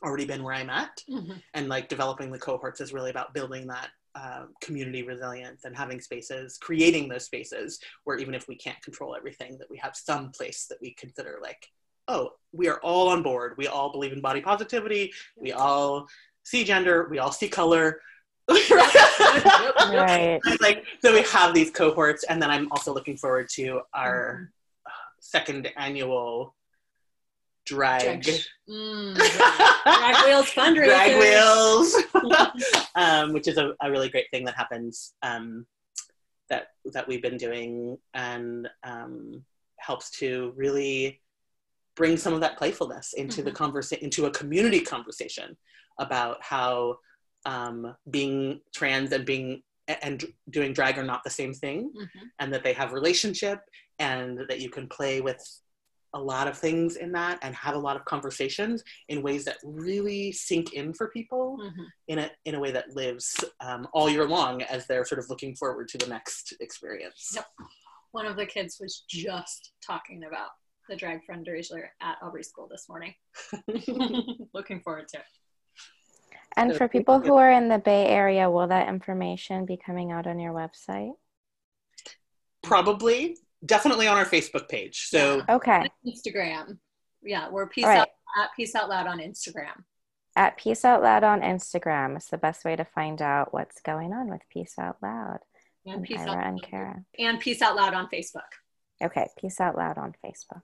already been where I'm at mm-hmm. and like developing the cohorts is really about building that uh, community resilience and having spaces creating those spaces where even if we can't control everything that we have some place that we consider like oh, we are all on board. We all believe in body positivity. We all see gender. We all see color. right. Like so, we have these cohorts, and then I'm also looking forward to our mm. second annual drag mm, drag wheels fundraiser drag wheels um, which is a, a, really great thing that happens um, that that we've been doing and um, helps to really bring some of that playfulness into mm-hmm. the conversation into a community conversation about how um, being trans and being and doing drag are not the same thing mm-hmm. and that they have relationship and that you can play with a lot of things in that and have a lot of conversations in ways that really sink in for people mm-hmm. in a in a way that lives um, all year long as they're sort of looking forward to the next experience. Yep. One of the kids was just talking about the drag fundraiser at Aubrey School this morning. Looking forward to it. And So for people who are in the Bay Area, will that information be coming out on your website? probably definitely on our Facebook page. So Okay. Instagram. Yeah, we're peace All right. out at peace out loud on Instagram. At Peace Out Loud on Instagram is the best way to find out what's going on with Peace Out Loud And and peace Ira out and Cara. and peace out loud on Facebook. Okay, Peace Out Loud on Facebook.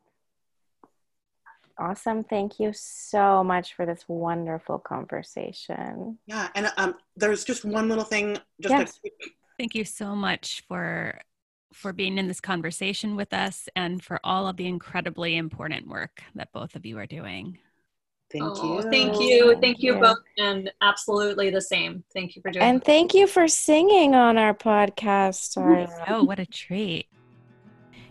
Awesome. Thank you so much for this wonderful conversation. yeah, and um, there's just one little thing. Just a Yes. quick Thank you so much for for being in this conversation with us and for all of the incredibly important work that both of you are doing. thank Oh, you. Thank you. Thank you Yeah. both. And absolutely the same. Thank you for doing And thank you for singing on our podcast. Ira. Oh, what a treat.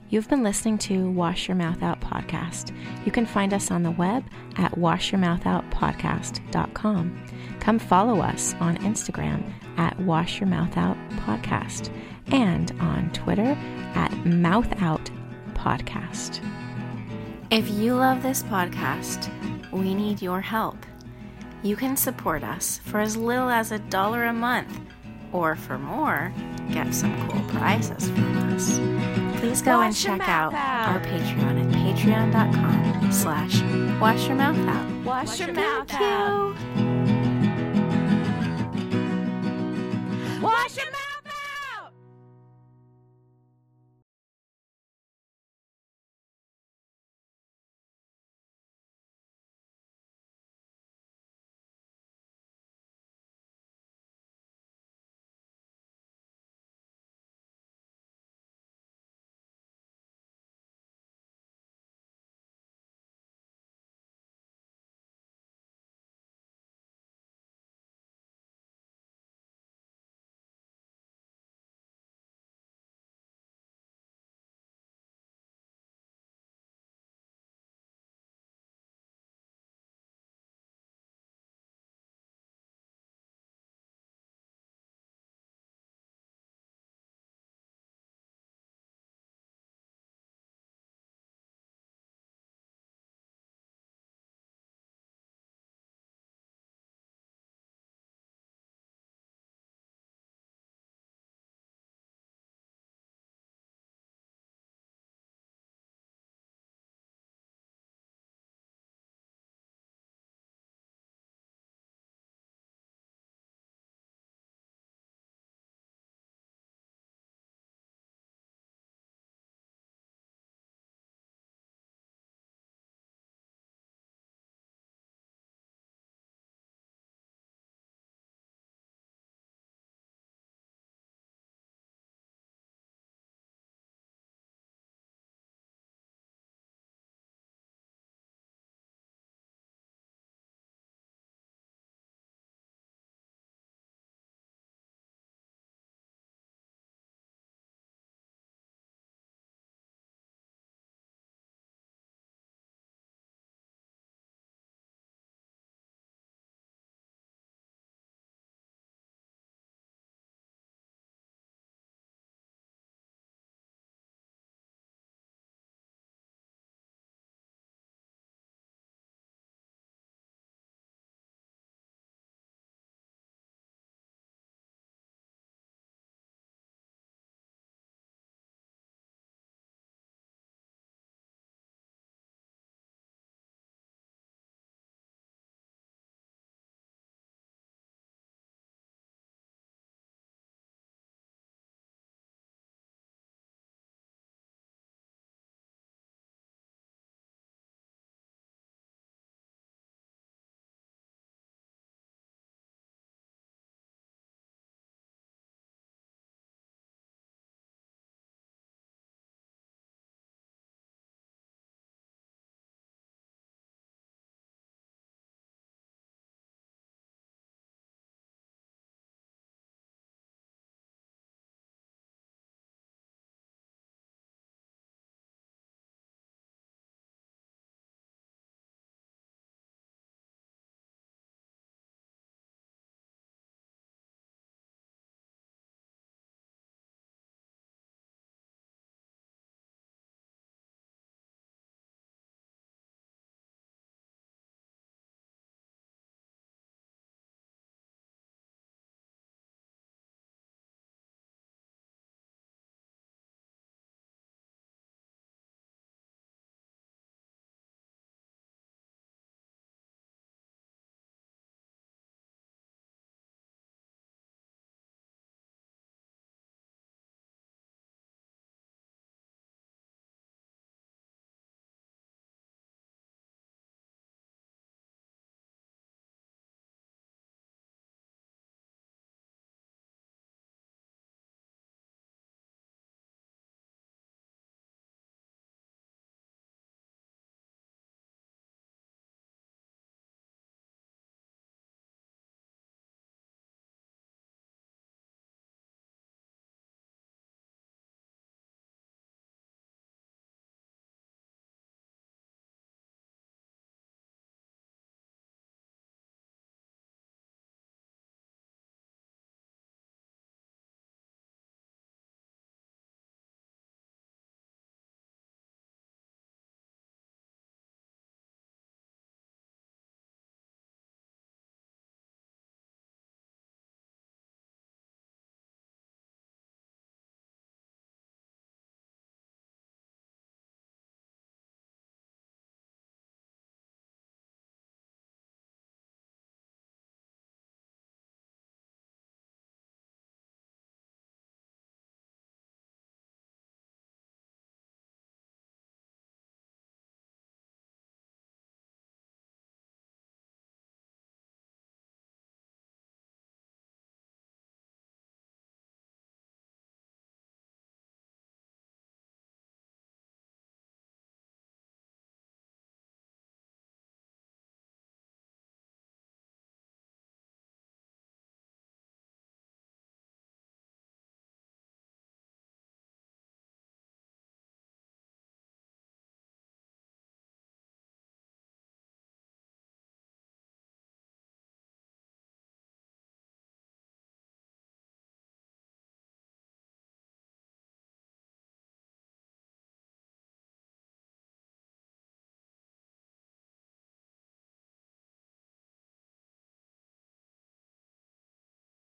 You've been listening to Wash Your Mouth Out podcast. You can find us on the web at washyourmouthoutpodcast.com. Come follow us on Instagram at Wash Your Mouth Out Podcast and on Twitter at Mouth Out Podcast. If you love this podcast, we need your help. You can support us for as little as a dollar a month, or for more, get some cool prizes from us. Please go and Wash your check out out. our Patreon at patreon.com slash wash your mouth out. Wash your mouth Thank you.